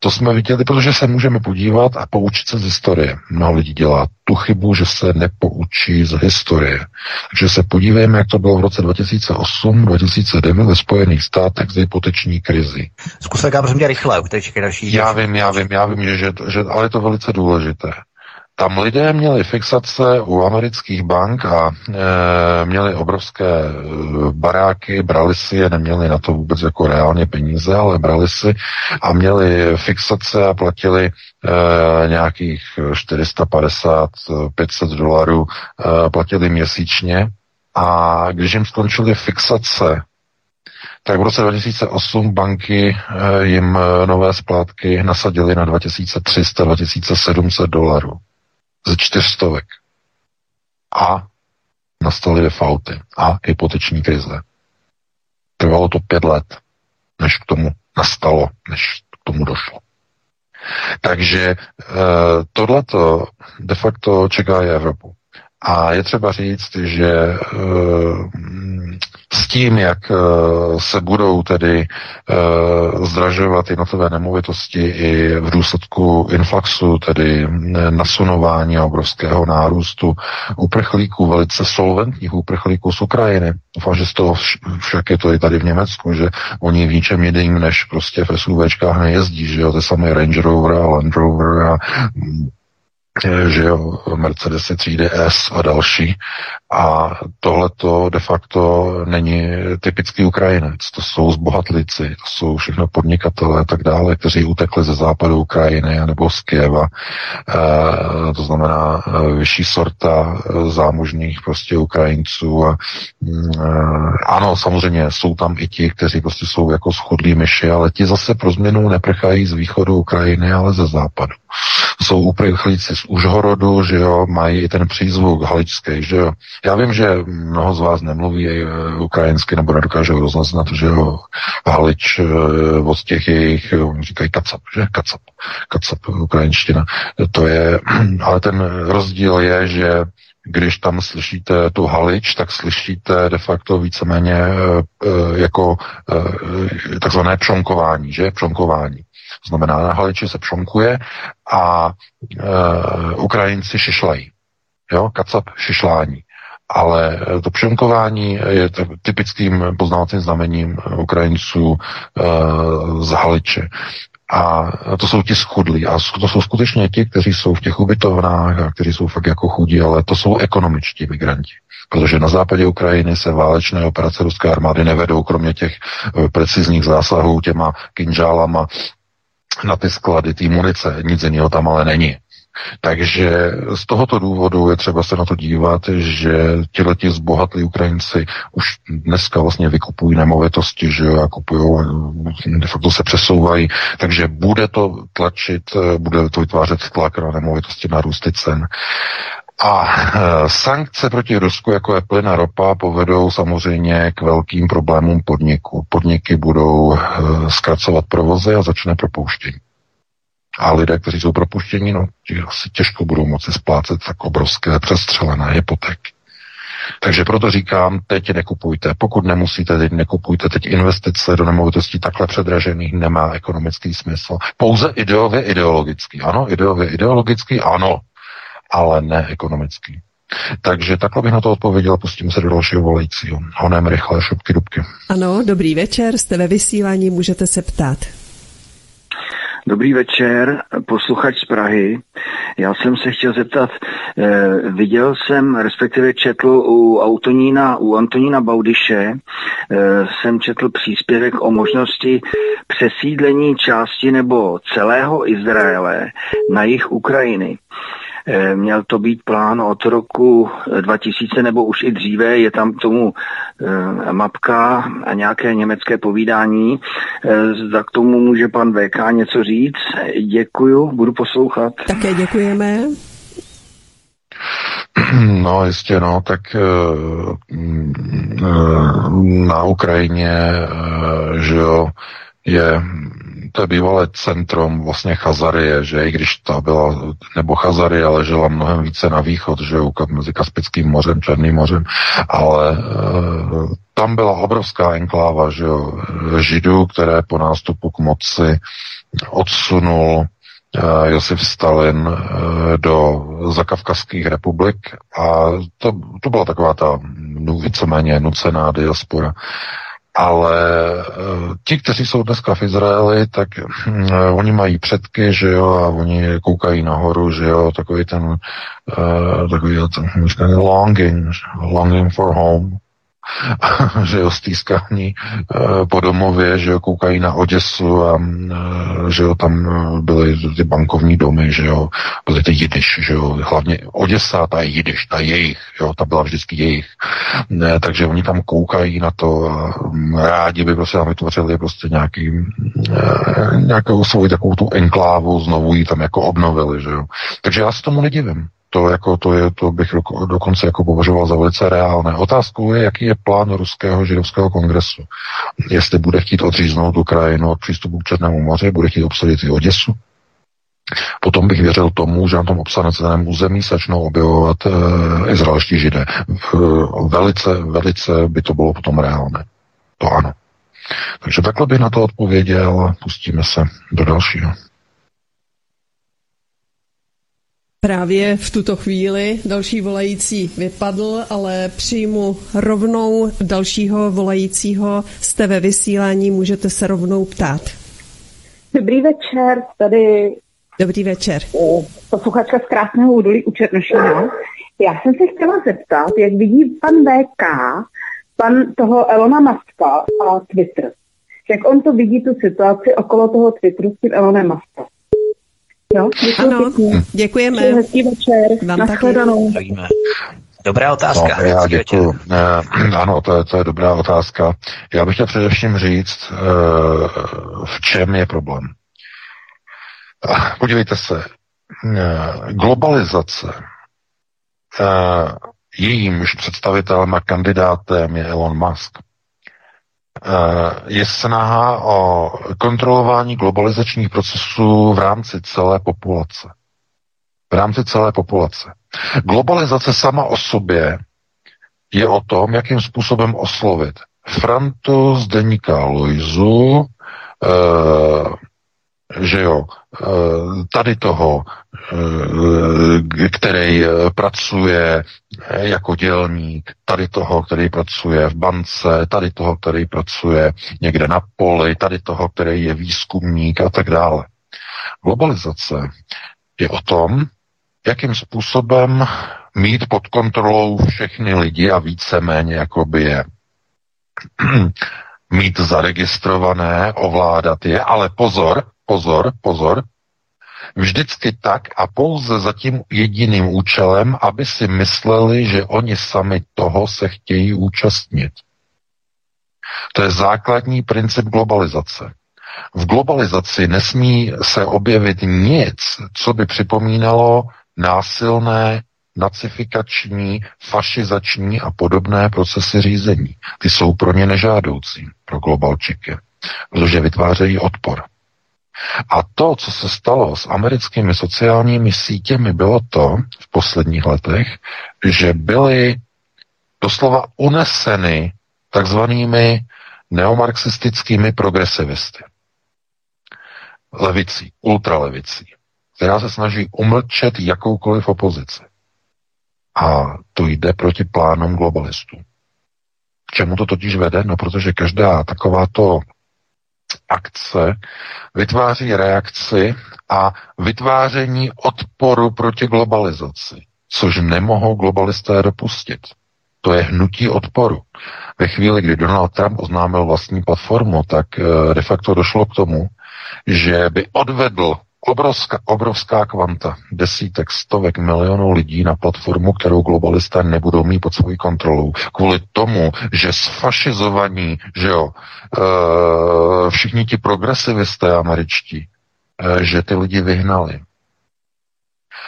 to jsme viděli, protože se můžeme podívat a poučit se z historie. Mnoho lidí dělá tu chybu, že se nepoučí z historie. Takže se podívejme, jak to bylo v roce 2008-2009 ve Spojených státech z hypoteční krizi. Zkuste, prosím rychle, další. Já vím, já vím, já vím, že, že, že ale je to velice důležité. Tam lidé měli fixace u amerických bank a e, měli obrovské e, baráky, brali si je, neměli na to vůbec jako reálně peníze, ale brali si a měli fixace a platili e, nějakých 450, 500 dolarů, e, platili měsíčně. A když jim skončily fixace, tak v roce 2008 banky e, jim nové splátky nasadily na 2300, 2700 dolarů ze čtyřstovek. A nastaly defaulty a hypoteční krize. Trvalo to pět let, než k tomu nastalo, než k tomu došlo. Takže e, tohleto de facto čeká i Evropu. A je třeba říct, že e, s tím, jak eh, se budou tedy eh, zdražovat jednotlivé nemovitosti i v důsledku inflaxu, tedy eh, nasunování obrovského nárůstu uprchlíků, velice solventních uprchlíků z Ukrajiny. Doufám, že z toho však je to i tady v Německu, že oni v ničem jiným než prostě v SUVčkách nejezdí, že jo, ty samé Range Rover a Land Rover a že jo, Mercedes třídy S a další. A tohle to de facto není typický Ukrajinec. To jsou zbohatlici, to jsou všechno podnikatelé a tak dále, kteří utekli ze západu Ukrajiny nebo z Kieva. E, to znamená e, vyšší sorta e, zámožných prostě Ukrajinců. A, e, ano, samozřejmě jsou tam i ti, kteří prostě jsou jako schodlí myši, ale ti zase pro změnu neprchají z východu Ukrajiny, ale ze západu. Jsou uprchlíci z Užhorodu, že jo, mají i ten přízvuk haličský, že jo. Já vím, že mnoho z vás nemluví eh, ukrajinsky nebo nedokážou roznaznat, že jo, halič eh, od těch jejich, oni říkají kacap, že? Kacap, kacap, ukrajinština. To je, ale ten rozdíl je, že když tam slyšíte tu halič, tak slyšíte de facto víceméně jako takzvané pšonkování, že? Pšonkování. To znamená, na haliči se pšonkuje a Ukrajinci šišlají. Jo, kacap šišlání. Ale to pšenkování je typickým poznávacím znamením Ukrajinců e, z Haliče. A to jsou ti schudlí. A to jsou skutečně ti, kteří jsou v těch ubytovnách a kteří jsou fakt jako chudí, ale to jsou ekonomičtí migranti. Protože na západě Ukrajiny se válečné operace ruské armády nevedou, kromě těch e, precizních zásahů těma kinžálama na ty sklady, ty munice. Nic jiného tam ale není. Takže z tohoto důvodu je třeba se na to dívat, že těleti zbohatlí Ukrajinci už dneska vlastně vykupují nemovitosti, že jo, a kupují, de facto se přesouvají, takže bude to tlačit, bude to vytvářet tlak na nemovitosti na růsty cen. A e, sankce proti Rusku, jako je plyn a ropa, povedou samozřejmě k velkým problémům podniku. Podniky budou e, zkracovat provozy a začne propouštění. A lidé, kteří jsou propuštěni, no, asi těžko budou moci splácet tak obrovské přestřelené hypotéky. Takže proto říkám, teď nekupujte. Pokud nemusíte, teď nekupujte. Teď investice do nemovitostí takhle předražených nemá ekonomický smysl. Pouze ideově ideologický. Ano, ideově ideologický, ano, ale ne ekonomický. Takže takhle bych na to odpověděl, pustíme se do dalšího volajícího. Honem rychle, šupky dubky. Ano, dobrý večer, jste ve vysílání, můžete se ptát. Dobrý večer, posluchač z Prahy. Já jsem se chtěl zeptat, eh, viděl jsem, respektive četl u Antonína, u Antonína Baudiše, eh, jsem četl příspěvek o možnosti přesídlení části nebo celého Izraele na jich Ukrajiny. Eh, měl to být plán od roku 2000 nebo už i dříve, je tam k tomu eh, mapka a nějaké německé povídání. Eh, zda k tomu může pan VK něco říct. Děkuju, budu poslouchat. Také děkujeme. No jistě, no, tak na Ukrajině, že jo, je to je bývalé centrum vlastně Chazarie, že i když ta byla, nebo Chazarie ležela mnohem více na východ, že jo, mezi Kaspickým mořem, Černým mořem, ale e, tam byla obrovská enkláva, že jo, židů, které po nástupu k moci odsunul e, Josef Stalin e, do zakavkazských republik a to, to byla taková ta no, víceméně nucená diaspora ale uh, ti, kteří jsou dneska v Izraeli, tak uh, oni mají předky, že jo, a oni koukají nahoru, že jo, takový ten, uh, takový ten longing, longing for home, že jo, stýskání eh, po domově, že jo, koukají na Oděsu a eh, že jo, tam eh, byly ty bankovní domy, že jo, byly ty jidiš, že jo, hlavně Oděsa, ta je jidiš, ta je jejich, jo, ta byla vždycky jejich. Ne, takže oni tam koukají na to a mm, rádi by prostě tam vytvořili prostě nějaký, nějakou svoji takovou tu enklávu, znovu ji tam jako obnovili, že jo. Takže já se tomu nedivím. To, jako, to, je, to bych dokonce jako považoval za velice reálné. Otázkou je, jaký je plán Ruského židovského kongresu. Jestli bude chtít odříznout Ukrajinu od přístupu k Černému moři, bude chtít obsadit i Oděsu, Potom bych věřil tomu, že na tom obsazeném území začnou objevovat e, izraelští židé. Velice, velice by to bylo potom reálné. To ano. Takže takhle bych na to odpověděl. Pustíme se do dalšího. Právě v tuto chvíli další volající vypadl, ale přijmu rovnou dalšího volajícího. Jste ve vysílání, můžete se rovnou ptát. Dobrý večer, tady Dobrý večer. Posluchačka z Krásného údolí u Černošina. Já jsem se chtěla zeptat, jak vidí pan VK, pan toho Elona Muska a Twitter. Jak on to vidí, tu situaci okolo toho Twitteru s tím Elonem Muskem. Jo, ano, děkujeme. Hezký večer. Vám Nashledanou. Dobrá otázka. No, já děkuji. Eh, ano, to je, to je dobrá otázka. Já bych chtěl především říct, eh, v čem je problém. Podívejte se, eh, globalizace, eh, jejímž představitelem a kandidátem je Elon Musk, Eh, je snaha o kontrolování globalizačních procesů v rámci celé populace. v rámci celé populace. Globalizace sama o sobě je o tom, jakým způsobem oslovit Frantu z deníka Loizu, eh, že jo, eh, tady toho, eh, který eh, pracuje jako dělník, tady toho, který pracuje v bance, tady toho, který pracuje někde na poli, tady toho, který je výzkumník a tak dále. Globalizace je o tom, jakým způsobem mít pod kontrolou všechny lidi a víceméně jakoby je mít zaregistrované, ovládat je, ale pozor, pozor, pozor, vždycky tak a pouze za tím jediným účelem, aby si mysleli, že oni sami toho se chtějí účastnit. To je základní princip globalizace. V globalizaci nesmí se objevit nic, co by připomínalo násilné, nacifikační, fašizační a podobné procesy řízení. Ty jsou pro ně nežádoucí, pro globalčiky, protože vytvářejí odpor. A to, co se stalo s americkými sociálními sítěmi, bylo to v posledních letech, že byly doslova uneseny takzvanými neomarxistickými progresivisty. Levicí, ultralevicí, která se snaží umlčet jakoukoliv opozici. A to jde proti plánům globalistů. K čemu to totiž vede? No, protože každá takováto akce vytváří reakci a vytváření odporu proti globalizaci, což nemohou globalisté dopustit. To je hnutí odporu. Ve chvíli, kdy Donald Trump oznámil vlastní platformu, tak eh, de facto došlo k tomu, že by odvedl obrovská, obrovská kvanta, desítek, stovek milionů lidí na platformu, kterou globalisté nebudou mít pod svou kontrolou. Kvůli tomu, že sfašizovaní, že jo, e, všichni ti progresivisté američtí, e, že ty lidi vyhnali.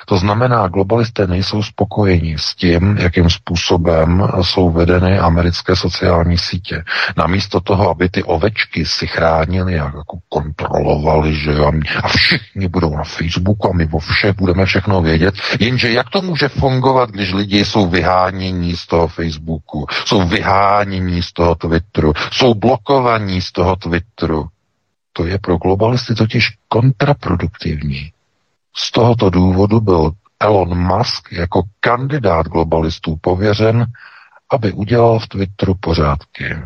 To znamená, globalisté nejsou spokojeni s tím, jakým způsobem jsou vedeny americké sociální sítě. Namísto toho, aby ty ovečky si chránili a jako kontrolovali, že jo, a všichni budou na Facebooku a my vo všech budeme všechno vědět. Jenže jak to může fungovat, když lidi jsou vyhánění z toho Facebooku, jsou vyhánění z toho Twitteru, jsou blokovaní z toho Twitteru. To je pro globalisty totiž kontraproduktivní. Z tohoto důvodu byl Elon Musk jako kandidát globalistů pověřen, aby udělal v Twitteru pořádky.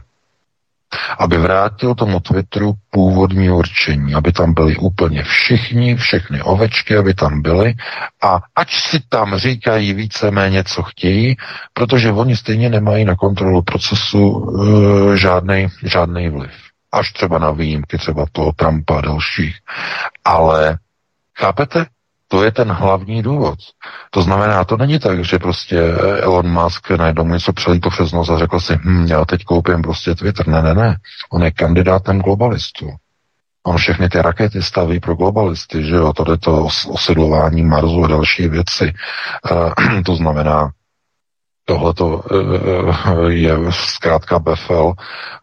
Aby vrátil tomu Twitteru původní určení, aby tam byli úplně všichni, všechny ovečky, aby tam byli a ať si tam říkají víceméně, co chtějí, protože oni stejně nemají na kontrolu procesu uh, e, žádný vliv. Až třeba na výjimky, třeba toho Trumpa a dalších. Ale chápete? To je ten hlavní důvod. To znamená, to není tak, že prostě Elon Musk najednou něco přelítl přes nos a řekl si, hm, já teď koupím prostě Twitter. Ne, ne, ne. On je kandidátem globalistů. On všechny ty rakety staví pro globalisty, že jo, je to osidlování Marsu a další věci. Uh, to znamená, Tohle to eh, je zkrátka Befel,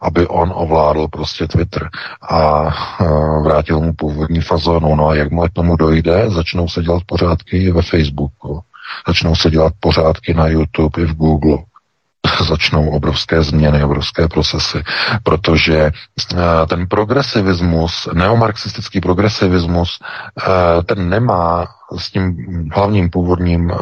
aby on ovládl prostě Twitter a eh, vrátil mu původní fazonu. No a jak mu k tomu dojde, začnou se dělat pořádky ve Facebooku, začnou se dělat pořádky na YouTube i v Google začnou obrovské změny, obrovské procesy, protože eh, ten progresivismus, neomarxistický progresivismus, ten nemá s tím hlavním původním e,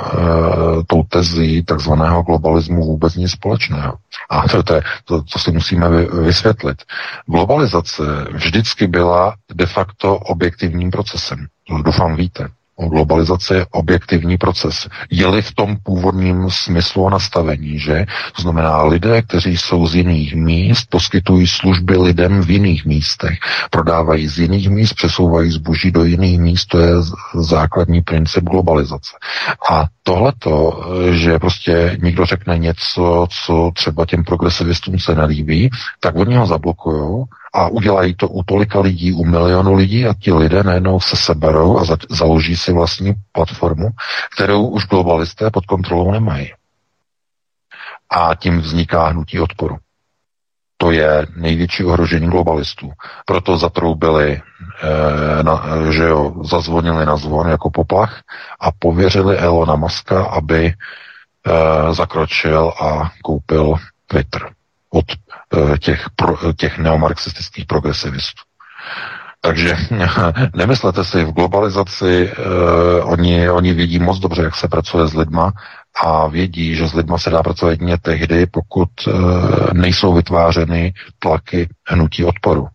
tou tezí takzvaného globalismu vůbec nic společného. A to, to to, co si musíme vysvětlit. Globalizace vždycky byla de facto objektivním procesem. To doufám víte. Globalizace je objektivní proces. Je-li v tom původním smyslu a nastavení, že? To znamená, lidé, kteří jsou z jiných míst, poskytují služby lidem v jiných místech, prodávají z jiných míst, přesouvají zboží do jiných míst, to je základní princip globalizace. A tohleto, že prostě někdo řekne něco, co třeba těm progresivistům se nelíbí, tak oni ho zablokují a udělají to u tolika lidí, u milionu lidí a ti lidé najednou se seberou a za- založí si vlastní platformu, kterou už globalisté pod kontrolou nemají. A tím vzniká hnutí odporu. To je největší ohrožení globalistů. Proto zatroubili eh, na, že jo, zazvonili na zvon jako poplach a pověřili Elona Muska, aby eh, zakročil a koupil Twitter od těch, pro, těch neomarxistických progresivistů. Takže nemyslete si, v globalizaci uh, oni, oni vědí moc dobře, jak se pracuje s lidma a vědí, že s lidma se dá pracovat jedině tehdy, pokud uh, nejsou vytvářeny tlaky hnutí odporu.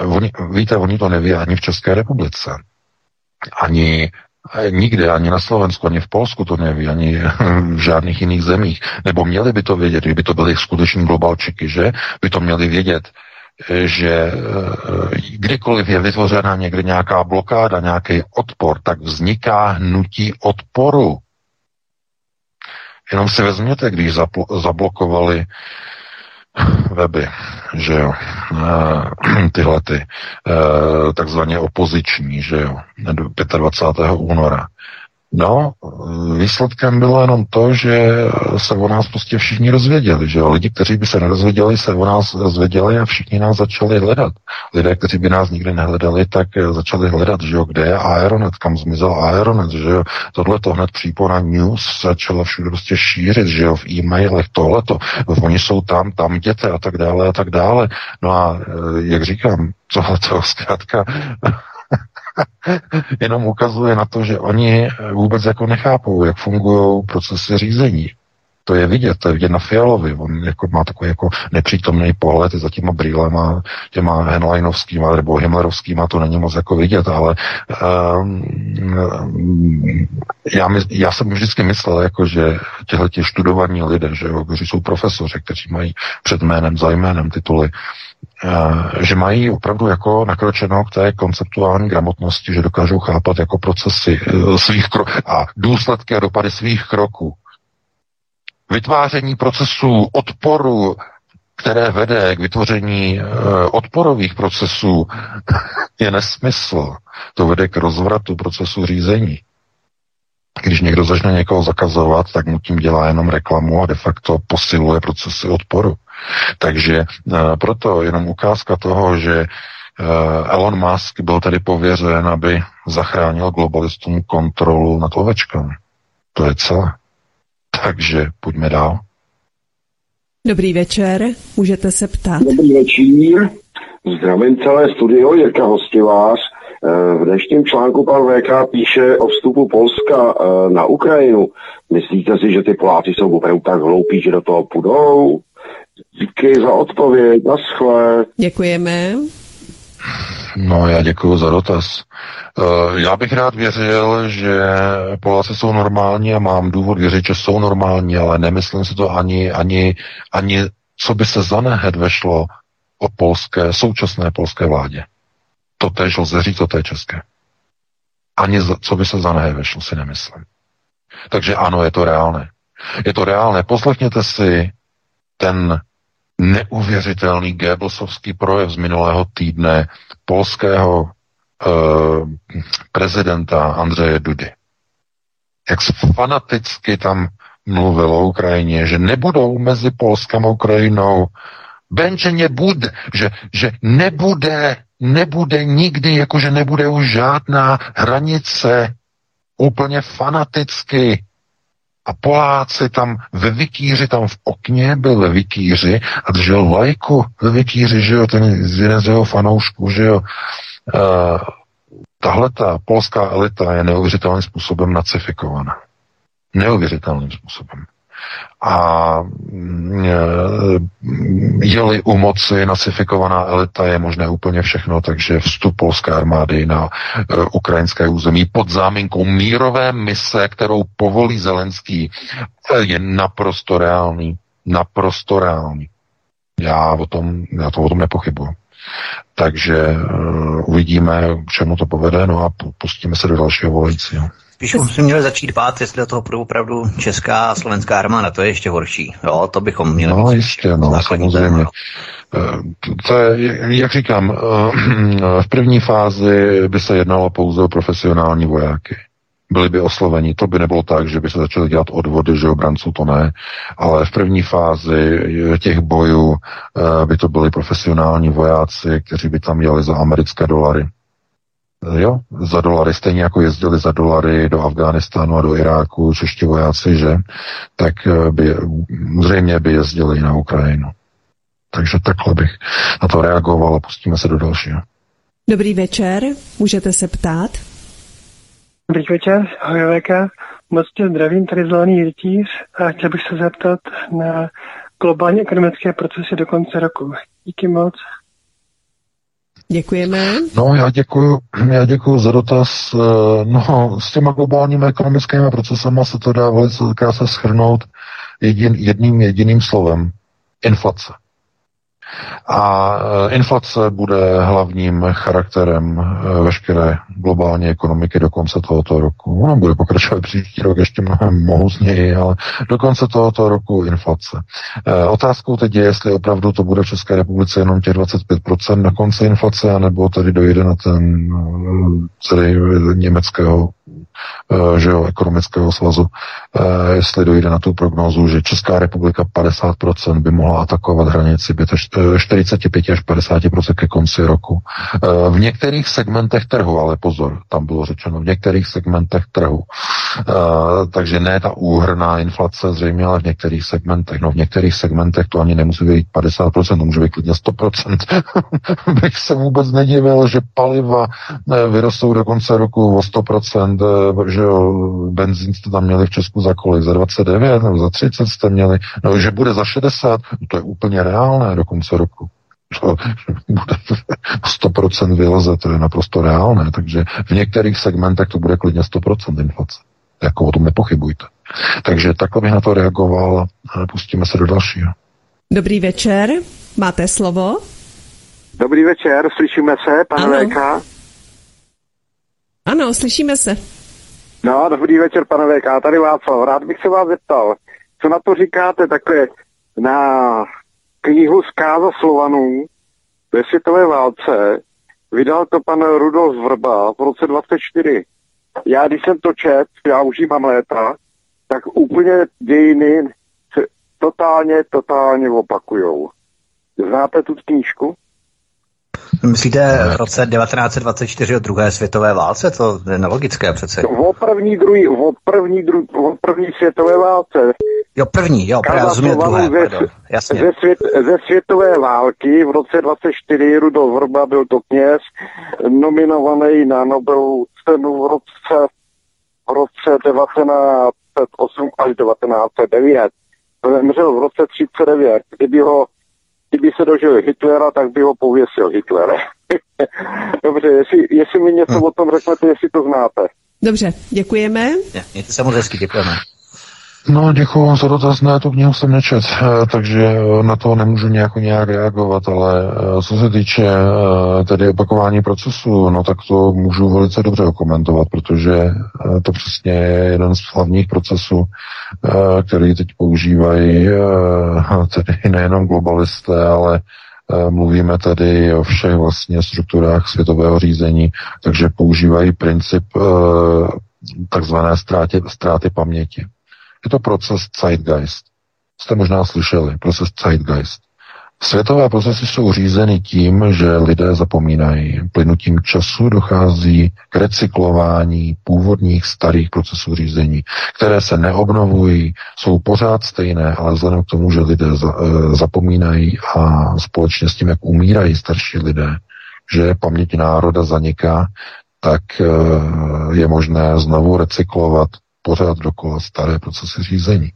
Oni, víte, oni to neví ani v České republice. Ani Nikde, ani na Slovensku, ani v Polsku to neví, ani v žádných jiných zemích. Nebo měli by to vědět, kdyby to byly skuteční globalčiky, že by to měli vědět, že eh, kdykoliv je vytvořena někde nějaká blokáda, nějaký odpor, tak vzniká hnutí odporu. Jenom si vezměte, když zablokovali weby, že jo, eh, tyhle ty, eh, takzvaně opoziční, že jo, 25. února. No, výsledkem bylo jenom to, že se o nás prostě všichni rozvěděli, že lidi, kteří by se nerozvěděli, se o nás rozvěděli a všichni nás začali hledat. Lidé, kteří by nás nikdy nehledali, tak začali hledat, že jo, kde je Aeronet, kam zmizel Aeronet, že jo. Tohle to hned přípona news začala všude prostě šířit, že jo, v e-mailech, tohleto. Oni jsou tam, tam jděte a tak dále a tak dále. No a jak říkám, tohle to zkrátka jenom ukazuje na to, že oni vůbec jako nechápou, jak fungují procesy řízení. To je vidět, to je vidět na Fialovi. On jako má takový jako nepřítomný pohled za těma brýlema, těma Henleinovskýma nebo Himmlerovskýma, to není moc jako vidět, ale um, já, my, já jsem vždycky myslel, jako, že těhle tě študovaní lidé, že jo, kteří jsou profesoři, kteří mají před jménem, za jménem tituly, Eh, že mají opravdu jako nakročeno k té konceptuální gramotnosti, že dokážou chápat jako procesy eh, svých kroků a důsledky a dopady svých kroků. Vytváření procesů odporu, které vede k vytvoření uh, odporových procesů, je nesmysl. To vede k rozvratu procesu řízení. Když někdo začne někoho zakazovat, tak mu tím dělá jenom reklamu a de facto posiluje procesy odporu. Takže eh, proto jenom ukázka toho, že eh, Elon Musk byl tedy pověřen, aby zachránil globalistům kontrolu nad ovečkami. To je celé. Takže pojďme dál. Dobrý večer, můžete se ptát. Dobrý večer, zdravím celé studio, Jirka Hostivář. Eh, v dnešním článku pan VK píše o vstupu Polska na Ukrajinu. Myslíte si, že ty Poláci jsou opravdu tak hloupí, že do toho půjdou? Díky za odpověď, naschle. Děkujeme. No, já děkuji za dotaz. Eh, já bych rád věřil, že Poláci jsou normální a mám důvod věřit, že jsou normální, ale nemyslím si to ani, ani, ani co by se za nehed vešlo o polské, současné polské vládě. To tež lze říct o té české. Ani co by se za nehed vešlo, si nemyslím. Takže ano, je to reálné. Je to reálné. Poslechněte si ten neuvěřitelný Goebbelsovský projev z minulého týdne polského uh, prezidenta Andřeje Dudy. Jak fanaticky tam mluvil o Ukrajině, že nebudou mezi Polskem a Ukrajinou. Benže nebude, že, že nebude, nebude nikdy, jakože nebude už žádná hranice, úplně fanaticky a Poláci tam ve Vikíři, tam v okně byl ve Vikíři a držel lajku ve Vikíři, že jo, ten jeden z jeho fanoušků, že jo. Uh, tahle ta polská elita je neuvěřitelným způsobem nacifikovaná. Neuvěřitelným způsobem a mm, je-li u moci nacifikovaná elita, je možné úplně všechno, takže vstup polské armády na uh, ukrajinské území pod záminkou mírové mise, kterou povolí Zelenský, je naprosto reálný. Naprosto reálný. Já, o tom, já to o tom nepochybuji. Takže uh, uvidíme, k čemu to povede, no a pustíme se do dalšího volajícího. Spíš bychom měli začít bát, jestli do toho budou opravdu česká a slovenská armáda, to je ještě horší. Jo, to bychom měli. No jistě, no, samozřejmě. Eh, to je, jak říkám, eh, v první fázi by se jednalo pouze o profesionální vojáky. Byli by osloveni. To by nebylo tak, že by se začaly dělat odvody, že obranců to ne, ale v první fázi těch bojů eh, by to byli profesionální vojáci, kteří by tam jeli za americké dolary jo, za dolary, stejně jako jezdili za dolary do Afghánistánu a do Iráku čeští vojáci, že, tak eh, by, zřejmě by jezdili i na Ukrajinu. Takže takhle bych na to reagoval a pustíme se do dalšího. Dobrý večer, můžete se ptát? Dobrý večer, ahoj VK. Moc tě zdravím, tady Zelený rytíř a chtěl bych se zeptat na globální ekonomické procesy do konce roku. Díky moc. Děkujeme. No, já děkuji, já děkuji za dotaz. Eh, no, s těma globálními ekonomickými procesama se to dá velice krásně schrnout jedin, jedním jediným slovem. Inflace. A e, inflace bude hlavním charakterem e, veškeré globální ekonomiky do konce tohoto roku. Ona bude pokračovat příští rok ještě mnohem mohutněji, ale do konce tohoto roku inflace. E, otázkou teď je, jestli opravdu to bude v České republice jenom těch 25% na konci inflace, anebo tady dojde na ten celý německého Eh, že jo, ekonomického svazu, eh, jestli dojde na tu prognózu, že Česká republika 50% by mohla atakovat hranici 45 eh, až 50% ke konci roku. V některých segmentech trhu, ale pozor, tam bylo řečeno, v některých segmentech trhu. Takže ne ta úhrná inflace zřejmě, ale v některých segmentech. No v některých segmentech to ani nemusí být 50%, to může být klidně 100%. Bych se vůbec nedivil, že paliva vyrostou do konce roku o 100%, že jo, benzín jste tam měli v Česku za kolik? Za 29 nebo za 30 jste měli? No, že bude za 60? No, to je úplně reálné do konce roku. To bude 100% vyleze, to je naprosto reálné, takže v některých segmentech to bude klidně 100% inflace. Jako o tom nepochybujte. Takže takhle bych na to reagoval a pustíme se do dalšího. Dobrý večer, máte slovo? Dobrý večer, slyšíme se, pane VK? Ano, slyšíme se. No, dobrý večer, pane VK, tady Václav. Rád bych se vás zeptal, co na to říkáte takhle na knihu Zkáza Slovanů ve světové válce. Vydal to pan Rudolf Vrba v roce 24. Já, když jsem to čet, já už mám léta, tak úplně dějiny se totálně, totálně opakujou. Znáte tu knížku? Myslíte v roce 1924 o druhé světové válce? To je nelogické přece. O první, druhý, o první, druhý, o první světové válce. Jo, první, jo, právě rozumět druhé, ze, pardon, jasně. Ze, svět, ze světové války v roce 24 Rudolf Vrba byl to kněz, nominovaný na Nobelovu cenu v roce, v roce 1908 až 1909. Zemřel v roce 39, kdyby ho kdyby se dožil Hitlera, tak by ho pověsil Hitler. Dobře, jestli, jestli mi něco hmm. o tom řeknete, jestli to znáte. Dobře, děkujeme. Mějte se moc hezky, děkujeme. No, děkuji za dotaz, ne, tu knihu jsem nečet, eh, takže eh, na to nemůžu nějak, nějak reagovat, ale eh, co se týče tedy opakování procesu, no tak to můžu velice dobře komentovat, protože to přesně je jeden z hlavních procesů, který teď používají tedy nejenom globalisté, ale Mluvíme tedy o všech vlastně strukturách světového řízení, takže používají princip takzvané ztráty, ztráty paměti. Je to proces Zeitgeist. Jste možná slyšeli, proces Zeitgeist. Světové procesy jsou řízeny tím, že lidé zapomínají. Plynutím času dochází k recyklování původních starých procesů řízení, které se neobnovují, jsou pořád stejné, ale vzhledem k tomu, že lidé e, zapomínají a společně s tím, jak umírají starší lidé, že paměť národa zaniká, tak e, je možné znovu recyklovat pořád dokola staré procesy řízení.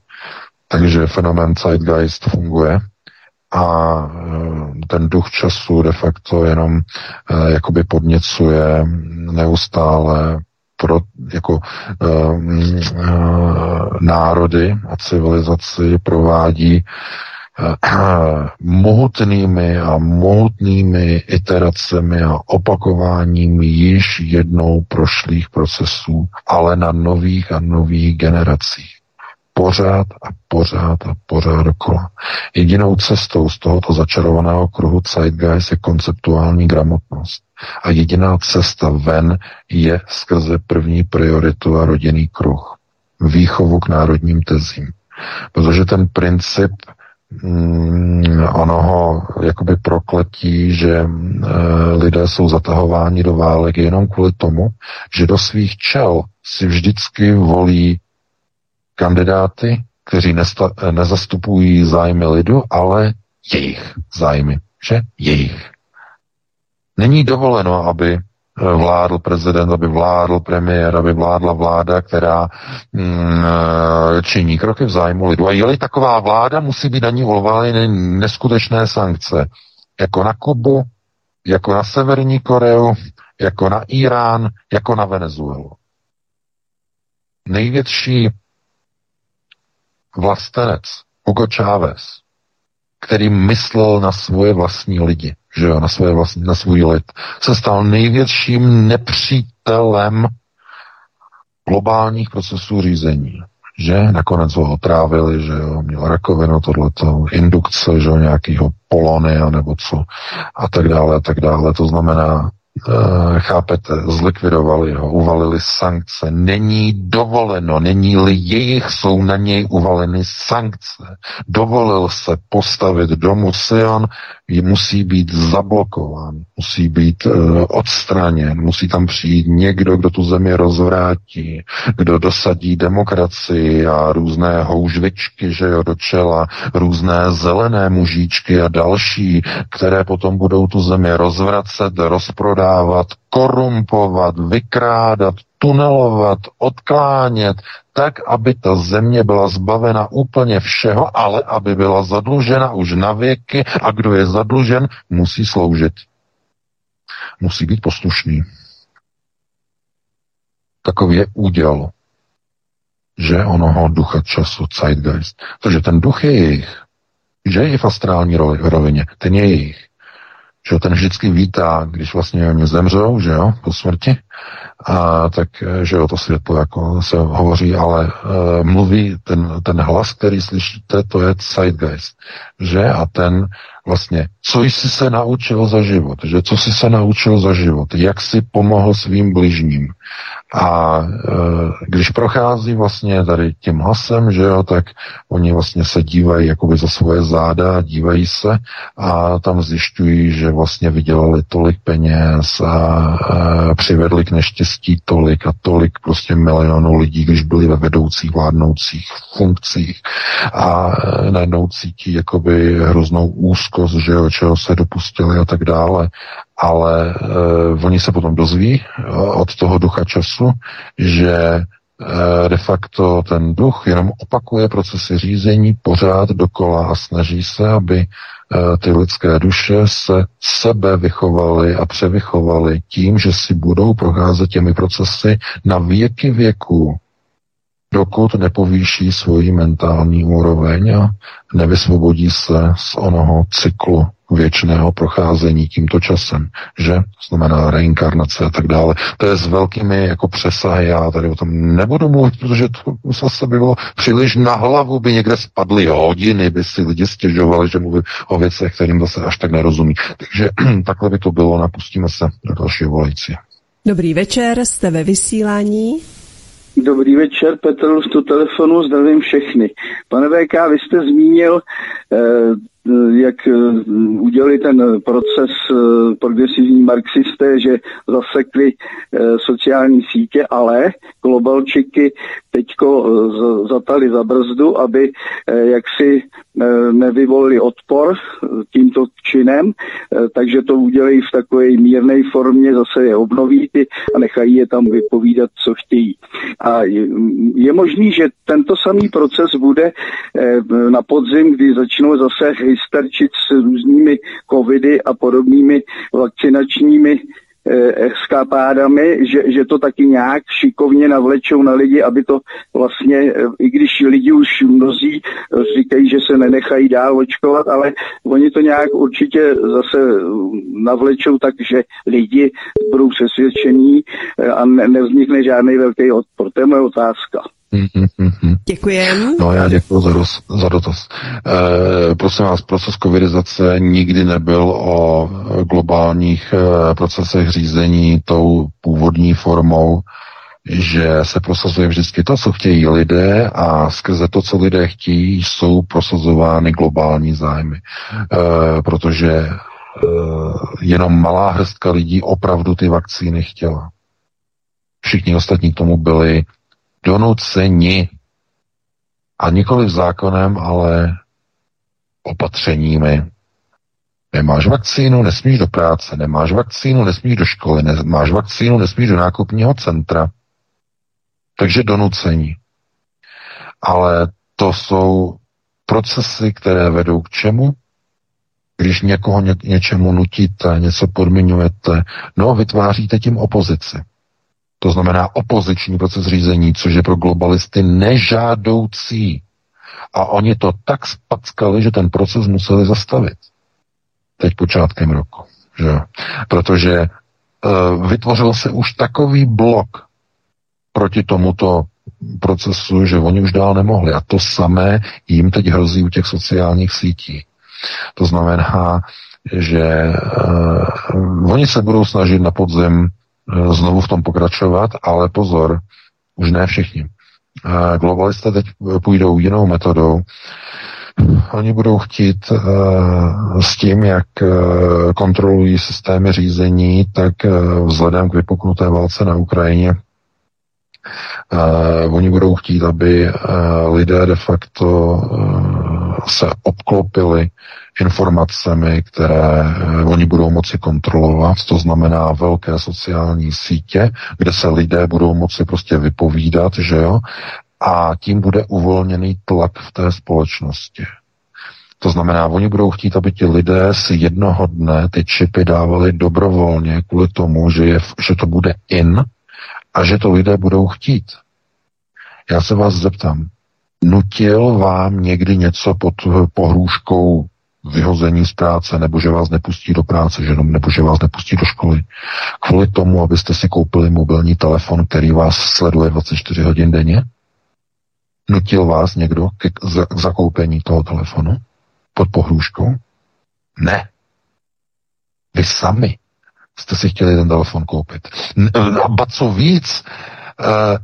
Takže fenomén Zeitgeist funguje a e, ten duch času de facto jenom e, jakoby podněcuje neustále pro jako uh, uh, národy a civilizaci provádí mohutnými a mohutnými iteracemi a opakováním již jednou prošlých procesů, ale na nových a nových generacích. Pořád a pořád a pořád dokola. Jedinou cestou z tohoto začarovaného kruhu Zeitgeist je konceptuální gramotnost. A jediná cesta ven je skrze první prioritu a rodinný kruh. Výchovu k národním tezím. Protože ten princip mm, onoho jakoby prokletí, že e, lidé jsou zatahováni do válek jenom kvůli tomu, že do svých čel si vždycky volí kandidáty, kteří nesta, nezastupují zájmy lidu, ale jejich zájmy, že jejich. Není dovoleno, aby vládl prezident, aby vládl premiér, aby vládla vláda, která mm, činí kroky v zájmu lidu. A je-li taková vláda, musí být na ní uvaleny neskutečné sankce. Jako na Kubu, jako na Severní Koreu, jako na Irán, jako na Venezuelu. Největší vlastenec Hugo Chávez, který myslel na svoje vlastní lidi, že jo, na, svoje vlastní, na svůj lid, se stal největším nepřítelem globálních procesů řízení. Že nakonec ho otrávili, že jo, měl rakovinu, tohleto, indukce, že jo, nějakýho polonia nebo co a tak dále a tak dále. To znamená, chápete, zlikvidovali ho, uvalili sankce. Není dovoleno, není-li jejich, jsou na něj uvaleny sankce. Dovolil se postavit domu Sion, musí být zablokován, musí být uh, odstraněn, musí tam přijít někdo, kdo tu zemi rozvrátí, kdo dosadí demokracii a různé houžvičky, že jo, do čela, různé zelené mužíčky a další, které potom budou tu zemi rozvracet, rozprodávat, korumpovat, vykrádat, tunelovat, odklánět, tak, aby ta země byla zbavena úplně všeho, ale aby byla zadlužena už na věky a kdo je zadlužen, musí sloužit. Musí být poslušný. Takový je úděl, že onoho ducha času, zeitgeist. Takže ten duch je jejich, že je v astrální rovině, ten je jejich. Že ten vždycky vítá, když vlastně oni zemřou, že jo, po smrti, a tak, že jo, to světlo jako se hovoří, ale uh, mluví ten, ten hlas, který slyšíte, to je zeitgeist, že? A ten vlastně, co jsi se naučil za život, že co jsi se naučil za život, jak jsi pomohl svým bližním. A e, když prochází vlastně tady tím hlasem, že jo, tak oni vlastně se dívají jakoby za svoje záda, dívají se a tam zjišťují, že vlastně vydělali tolik peněz a e, přivedli k neštěstí tolik a tolik prostě milionů lidí, když byli ve vedoucích vládnoucích funkcích a e, najednou cítí jakoby hroznou úzkost, že jo, čeho se dopustili a tak dále. Ale uh, oni se potom dozví uh, od toho ducha času, že uh, de facto ten duch jenom opakuje procesy řízení pořád dokola a snaží se, aby ty lidské duše se sebe vychovaly a převychovaly tím, že si budou procházet těmi procesy na věky věků, dokud nepovýší svoji mentální úroveň a nevysvobodí se z onoho cyklu věčného procházení tímto časem, že? Znamená reinkarnace a tak dále. To je s velkými jako přesahy, já tady o tom nebudu mluvit, protože to zase by bylo příliš na hlavu, by někde spadly hodiny, by si lidi stěžovali, že mluví o věcech, kterým zase až tak nerozumí. Takže takhle by to bylo, napustíme se do dalšího volající. Dobrý večer, jste ve vysílání. Dobrý večer, Petr z telefonu, zdravím všechny. Pane VK, vy jste zmínil Eh, jak eh, udělali ten proces eh, progresivní marxisté, že zasekli sociální sítě, ale globalčiky teďko zatali za brzdu, aby jaksi nevyvolili odpor tímto činem, takže to udělají v takové mírné formě, zase je obnoví ty a nechají je tam vypovídat, co chtějí. A je možný, že tento samý proces bude na podzim, kdy začnou zase hysterčit s různými covidy a podobnými vakcinačními eh, eskapádami, že, že to taky nějak šikovně navlečou na lidi, aby to vlastně, eh, i když lidi už mnozí říkají, že se nenechají dál očkovat, ale oni to nějak určitě zase navlečou tak, že lidi budou přesvědčení eh, a ne, nevznikne žádný velký odpor. To je moje otázka. Děkujem. No já děkuji za, roz, za dotaz. E, prosím vás, proces covidizace nikdy nebyl o globálních e, procesech řízení tou původní formou, že se prosazuje vždycky to, co chtějí lidé a skrze to, co lidé chtějí, jsou prosazovány globální zájmy. E, protože e, jenom malá hrstka lidí opravdu ty vakcíny chtěla. Všichni ostatní k tomu byli donuceni a nikoli zákonem, ale opatřeními. Nemáš vakcínu, nesmíš do práce, nemáš vakcínu, nesmíš do školy, nemáš vakcínu, nesmíš do nákupního centra. Takže donucení. Ale to jsou procesy, které vedou k čemu? Když někoho ně, něčemu nutíte, něco podmiňujete, no vytváříte tím opozici. To znamená opoziční proces řízení, což je pro globalisty nežádoucí. A oni to tak spackali, že ten proces museli zastavit. Teď počátkem roku. Že? Protože uh, vytvořil se už takový blok proti tomuto procesu, že oni už dál nemohli. A to samé jim teď hrozí u těch sociálních sítí. To znamená, že uh, oni se budou snažit na podzim znovu v tom pokračovat, ale pozor, už ne všichni. Uh, globalisté teď půjdou jinou metodou. Oni budou chtít uh, s tím, jak kontrolují systémy řízení, tak vzhledem k vypuknuté válce na Ukrajině oni budou chtít, aby lidé de facto se obklopili informacemi, které uh, oni budou moci kontrolovat, to znamená velké sociální sítě, kde se lidé budou moci prostě vypovídat, že jo, a tím bude uvolněný tlak v té společnosti. To znamená, oni budou chtít, aby ti lidé si jednoho dne ty čipy dávali dobrovolně kvůli tomu, že, je, že to bude in, a že to lidé budou chtít. Já se vás zeptám, nutil vám někdy něco pod pohrůžkou vyhození z práce, nebo že vás nepustí do práce, že, nebo že vás nepustí do školy, kvůli tomu, abyste si koupili mobilní telefon, který vás sleduje 24 hodin denně? Nutil vás někdo k, zakoupení toho telefonu pod pohrůžkou? Ne. Vy sami jste si chtěli ten telefon koupit. A co víc,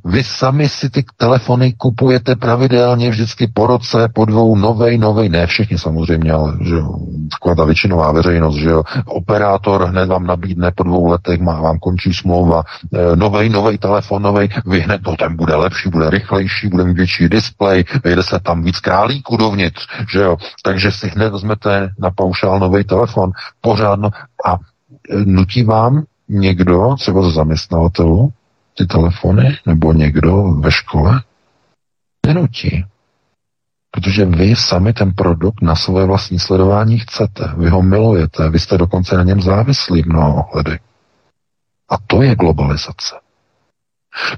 vy sami si ty telefony kupujete pravidelně vždycky po roce, po dvou, novej, novej, ne všichni samozřejmě, ale že taková ta většinová veřejnost, že jo, operátor hned vám nabídne po dvou letech, má vám končí smlouva, eh, novej, novej telefon, novej, vy hned, no ten bude lepší, bude rychlejší, bude mít větší displej, vyjde se tam víc králíků dovnitř, že jo, takže si hned vezmete na paušál nový telefon, pořádno. A nutí vám někdo, třeba z zaměstnavatelů, ty telefony, nebo někdo ve škole? Nenutí. Protože vy sami ten produkt na své vlastní sledování chcete. Vy ho milujete, vy jste dokonce na něm závislí mnoho ohledy. A to je globalizace.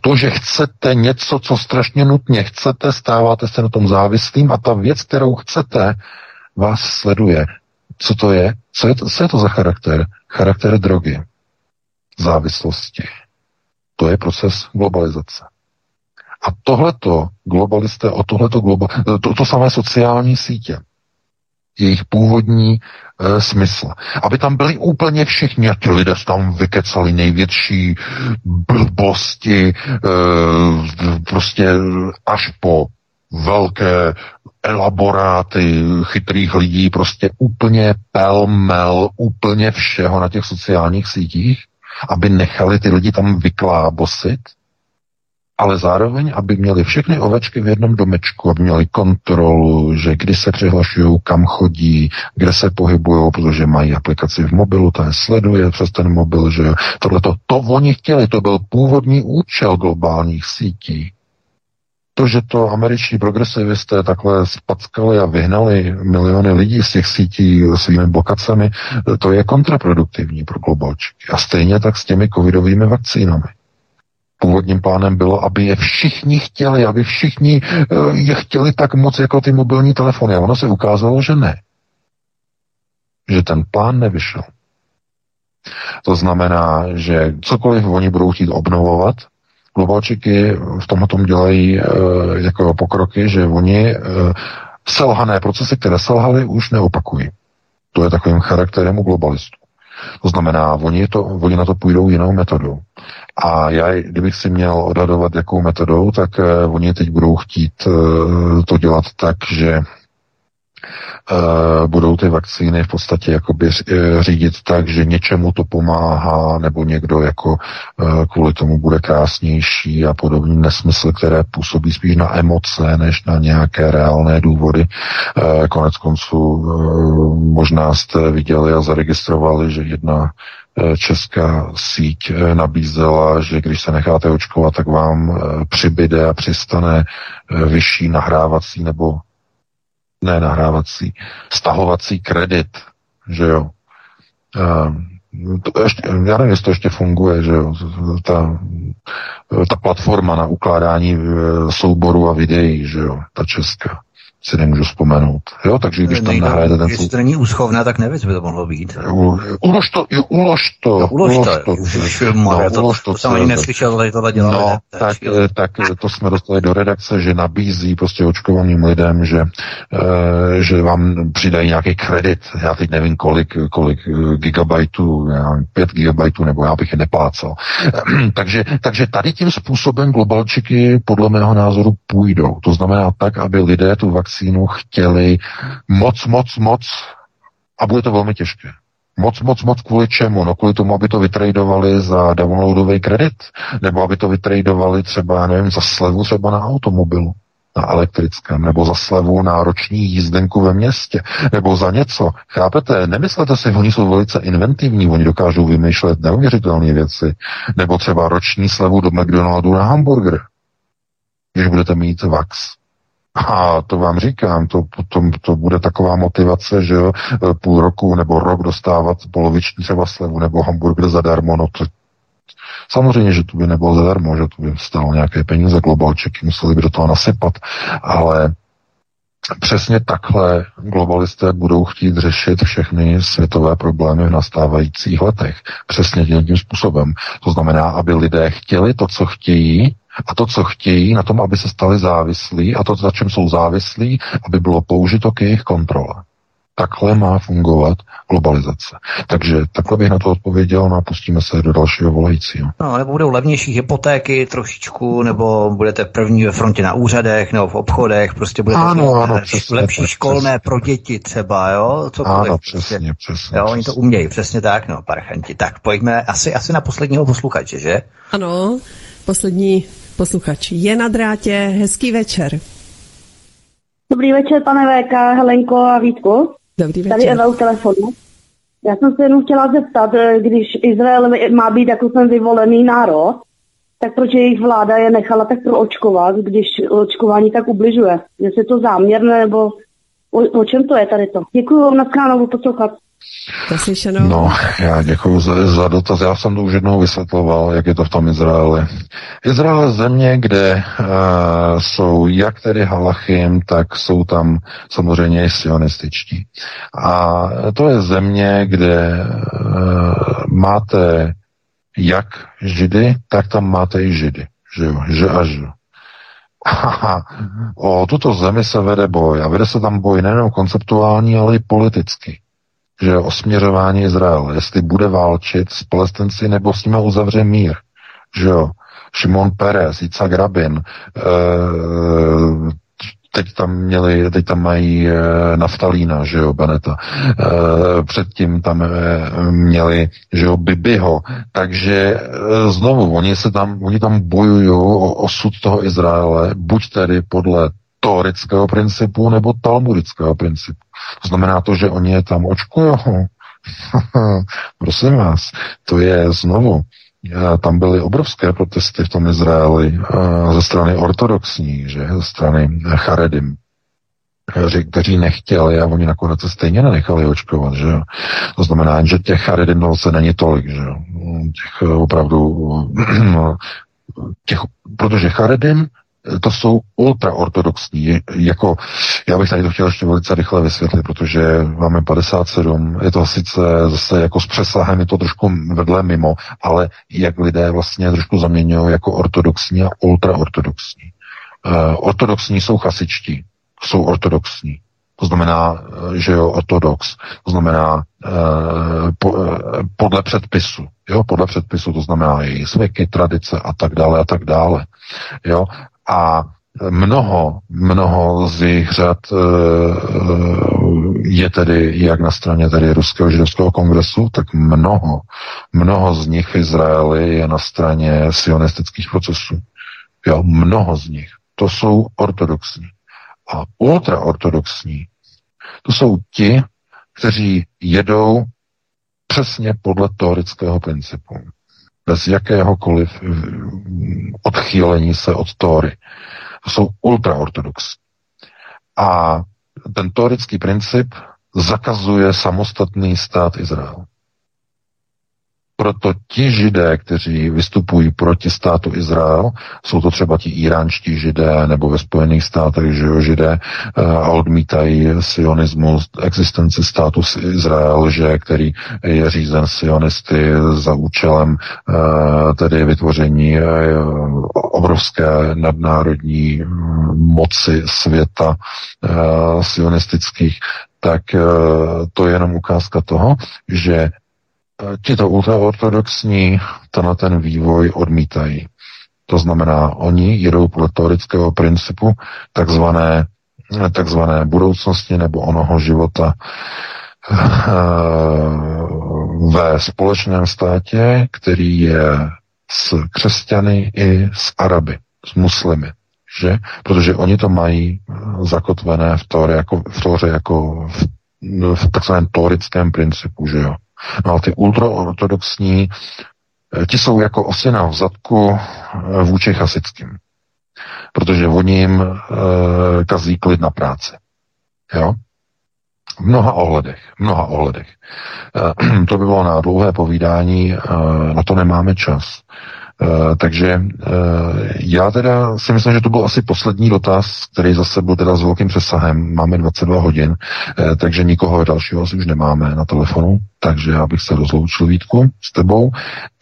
To, že chcete něco, co strašně nutně chcete, stáváte se na tom závislým a ta věc, kterou chcete, vás sleduje. Co to je? Co je to, co je to za charakter? Charakter drogy, závislosti. To je proces globalizace. A tohleto globalisté, o tohleto global, to, to samé sociální sítě, jejich původní e, smysl. Aby tam byli úplně všichni a ti lidé tam vykecali největší blbosti, e, prostě až po velké elaboráty chytrých lidí, prostě úplně pelmel, úplně všeho na těch sociálních sítích, aby nechali ty lidi tam vyklábosit, ale zároveň, aby měli všechny ovečky v jednom domečku, aby měli kontrolu, že kdy se přihlašují, kam chodí, kde se pohybují, protože mají aplikaci v mobilu, ta je sleduje přes ten mobil, že tohle to, to oni chtěli, to byl původní účel globálních sítí. To, že to američtí progresivisté takhle spackali a vyhnali miliony lidí z těch sítí svými blokacemi, to je kontraproduktivní pro globalčíky. A stejně tak s těmi covidovými vakcínami. Původním plánem bylo, aby je všichni chtěli, aby všichni eh, je chtěli tak moc jako ty mobilní telefony. A ono se ukázalo, že ne. Že ten plán nevyšel. To znamená, že cokoliv oni budou chtít obnovovat, globalčiky v tomhle tom dělají e, jako pokroky, že oni e, selhané procesy, které selhaly, už neopakují. To je takovým charakterem u globalistů. To znamená, oni, to, oni na to půjdou jinou metodou. A já, kdybych si měl odhadovat, jakou metodou, tak uh, oni teď budou chtít uh, to dělat tak, že budou ty vakcíny v podstatě jakoby řídit tak, že něčemu to pomáhá, nebo někdo jako uh, kvůli tomu bude krásnější a podobný nesmysl, které působí spíš na emoce, než na nějaké reálné důvody. Konec konců možná jste viděli a zaregistrovali, že jedna česká síť nabízela, že když se necháte očkovat, tak vám přibyde a přistane vyšší nahrávací nebo ne nahrávací, stahovací kredit, že jo. To ještě, já nevím, jestli to ještě funguje, že jo, ta, ta platforma na ukládání e, souboru a videí, že jo, ta česká si nemůžu vzpomenout. Jo, takže když tam nahrajete ten... Když to není úschovné, tak nevím, by to mohlo být. Ulož to, jo, ulož to. Jo, ulož, ulož to. Už, no, to, ulož to, to jsem ani neslyšel, že tohle dělali. No, tak, tak to jsme dostali do redakce, že nabízí prostě očkovaným lidem, že, uh, že vám přidají nějaký kredit. Já teď nevím, kolik, kolik gigabajtů, já nevím, pět gigabajtů, nebo já bych je neplácal. takže, takže tady tím způsobem globalčiky podle mého názoru půjdou. To znamená tak, aby lidé tu vakcínu vakcínu chtěli moc, moc, moc a bude to velmi těžké. Moc, moc, moc kvůli čemu? No kvůli tomu, aby to vytradovali za downloadový kredit, nebo aby to vytradovali třeba, nevím, za slevu třeba na automobilu, na elektrickém, nebo za slevu na roční jízdenku ve městě, nebo za něco. Chápete? Nemyslete si, oni jsou velice inventivní, oni dokážou vymýšlet neuvěřitelné věci, nebo třeba roční slevu do McDonaldu na hamburger, když budete mít vax. A to vám říkám, to potom to bude taková motivace, že jo, půl roku nebo rok dostávat poloviční třeba slevu nebo hamburger zadarmo, no to Samozřejmě, že to by nebylo zadarmo, že to by stalo nějaké peníze, globalčeky museli by do toho nasypat, ale přesně takhle globalisté budou chtít řešit všechny světové problémy v nastávajících letech. Přesně tím způsobem. To znamená, aby lidé chtěli to, co chtějí, a to, co chtějí, na tom, aby se stali závislí a to, za čem jsou závislí, aby bylo použito k jejich kontrole. Takhle má fungovat globalizace. Takže takhle bych na to odpověděl no a pustíme se do dalšího volajícího. No, nebo budou levnější hypotéky trošičku, nebo budete první ve frontě na úřadech nebo v obchodech, prostě budete ano, ano, přesně, lepší školné přesně. pro děti třeba, jo? Cokoliv, ano, přesně, prostě. přesně. Jo, oni to umějí, přesně tak, no, parchanti. Tak pojďme asi, asi na posledního posluchače, že? Ano, poslední posluchač je na drátě. Hezký večer. Dobrý večer, pane VK, Helenko a Vítku. Dobrý večer. Tady Eva u telefonu. Já jsem se jenom chtěla zeptat, eh, když Izrael má být jako ten vyvolený národ, tak proč jejich vláda je nechala tak proočkovat, když očkování tak ubližuje? Jestli to záměrné, nebo o, o čem to je tady to? Děkuji vám na skránu poslouchat. Zaslyšeno. No, já děkuji za, za dotaz. Já jsem to už jednou vysvětloval, jak je to v tom Izraeli. Izrael je země, kde uh, jsou jak tedy halachim, tak jsou tam samozřejmě i sionističtí. A to je země, kde uh, máte jak židy, tak tam máte i židy. Že jo, že a že. o tuto zemi se vede boj a vede se tam boj nejen konceptuální, ale i politický že o směřování jestli bude válčit s palestinci nebo s nimi uzavře mír, že jo. Šimon Peres, Yitzhak Rabin, e, teď tam měli, teď tam mají e, Naftalína, že jo, Beneta, e, předtím tam měli, že jo, Bibiho, takže znovu, oni se tam, oni tam bojují o osud toho Izraele, buď tedy podle torického principu nebo talmudického principu. Znamená to, že oni je tam očkují. Prosím vás, to je znovu. Tam byly obrovské protesty v tom Izraeli ze strany ortodoxní, že, ze strany Charedim, kteří nechtěli a oni nakonec se stejně nenechali očkovat, že To znamená, že těch Charedim se není tolik, že Těch opravdu, těch, protože Charedim to jsou ultraortodoxní. Jako, já bych tady to chtěl ještě velice rychle vysvětlit, protože máme 57, je to sice zase jako s přesahem, je to trošku vedle mimo, ale jak lidé vlastně trošku zaměňují jako ortodoxní a ultraortodoxní. Uh, ortodoxní jsou chasičtí, jsou ortodoxní. to znamená, že jo, ortodox, to znamená po, podle předpisu, jo, podle předpisu, to znamená i zvyky, tradice a tak dále a tak dále, jo, a mnoho, mnoho z jejich řad e, je tedy jak na straně tedy Ruského židovského kongresu, tak mnoho, mnoho z nich v Izraeli je na straně sionistických procesů. Jo, mnoho z nich. To jsou ortodoxní. A ultraortodoxní, to jsou ti, kteří jedou přesně podle tórického principu. Bez jakéhokoliv odchýlení se od Tóry. Jsou ultraortodoxní. A ten tórický princip zakazuje samostatný stát Izrael. Proto ti židé, kteří vystupují proti státu Izrael, jsou to třeba ti iránští židé nebo ve Spojených státech, že jo, židé eh, a odmítají sionismus, existenci státu Izrael, že který je řízen sionisty za účelem eh, tedy vytvoření eh, obrovské nadnárodní hm, moci světa sionistických, tak to je jenom ukázka toho, že tito ultraortodoxní tenhle ten vývoj odmítají. To znamená, oni jedou podle teorického principu takzvané, takzvané budoucnosti nebo onoho života eh, ve společném státě, který je s křesťany i s Araby, s muslimy. Že? Protože oni to mají zakotvené v Tóře jako, v, tóře jako v, v takzvaném tórickém principu, že jo. No a ty ultraortodoxní, eh, ti jsou jako osina v zadku eh, vůči chasickým. Protože oni jim e, kazí klid na práci. Jo? V mnoha ohledech, mnoha ohledech. E, to by bylo na dlouhé povídání, e, na to nemáme čas. Uh, takže uh, já teda si myslím, že to byl asi poslední dotaz, který zase byl teda s velkým přesahem. Máme 22 hodin, uh, takže nikoho dalšího asi už nemáme na telefonu takže já bych se rozloučil Vítku s tebou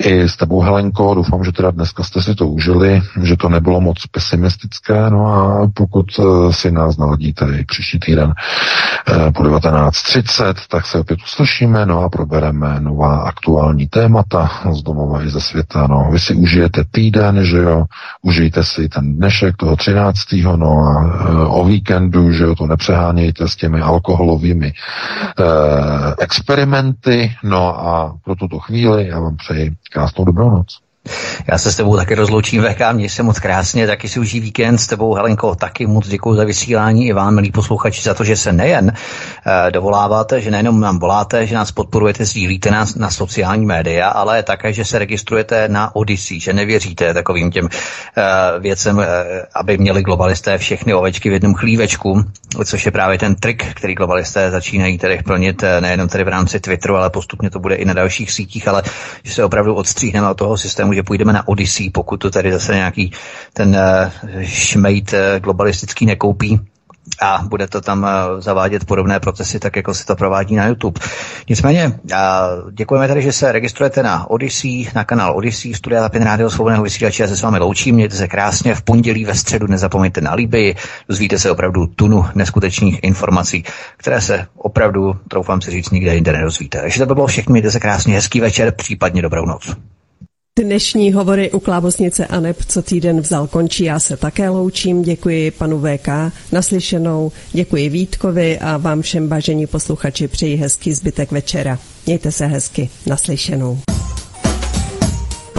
i s tebou Helenko. Doufám, že teda dneska jste si to užili, že to nebylo moc pesimistické. No a pokud eh, si nás naladíte i příští týden eh, po 19.30, tak se opět uslyšíme, no a probereme nová aktuální témata z domova i ze světa. No, vy si užijete týden, že jo, užijte si ten dnešek toho 13. no a e, o víkendu, že jo, to nepřehánějte s těmi alkoholovými e, experimenty. No a pro tuto chvíli já vám přeji krásnou dobrou noc. Já se s tebou taky rozloučím, VK, měj se moc krásně, taky si užij víkend s tebou, Helenko, taky moc děkuji za vysílání i vám, milí posluchači, za to, že se nejen uh, dovoláváte, že nejenom nám voláte, že nás podporujete, sdílíte nás na sociální média, ale také, že se registrujete na Odyssey, že nevěříte takovým těm uh, věcem, uh, aby měli globalisté všechny ovečky v jednom chlívečku, což je právě ten trik, který globalisté začínají tedy plnit nejenom tedy v rámci Twitteru, ale postupně to bude i na dalších sítích, ale že se opravdu odstříhneme od toho systému, že půjdeme na Odyssey, pokud to tady zase nějaký ten uh, šmejt uh, globalistický nekoupí, a bude to tam zavádět podobné procesy, tak jako se to provádí na YouTube. Nicméně, děkujeme tady, že se registrujete na Odyssey, na kanál Odyssey, Studia Tapin Rádio Svobodného vysílače. Já se s vámi loučím, mějte se krásně. V pondělí ve středu nezapomeňte na líby, dozvíte se opravdu tunu neskutečných informací, které se opravdu, troufám si říct, nikde jinde nedozvíte. Takže to by bylo všechno, mějte se krásně, hezký večer, případně dobrou noc. Dnešní hovory u Klábosnice Aneb, co týden vzal, končí. Já se také loučím. Děkuji panu VK naslyšenou, děkuji Vítkovi a vám všem vážení posluchači přeji hezký zbytek večera. Mějte se hezky. Naslyšenou.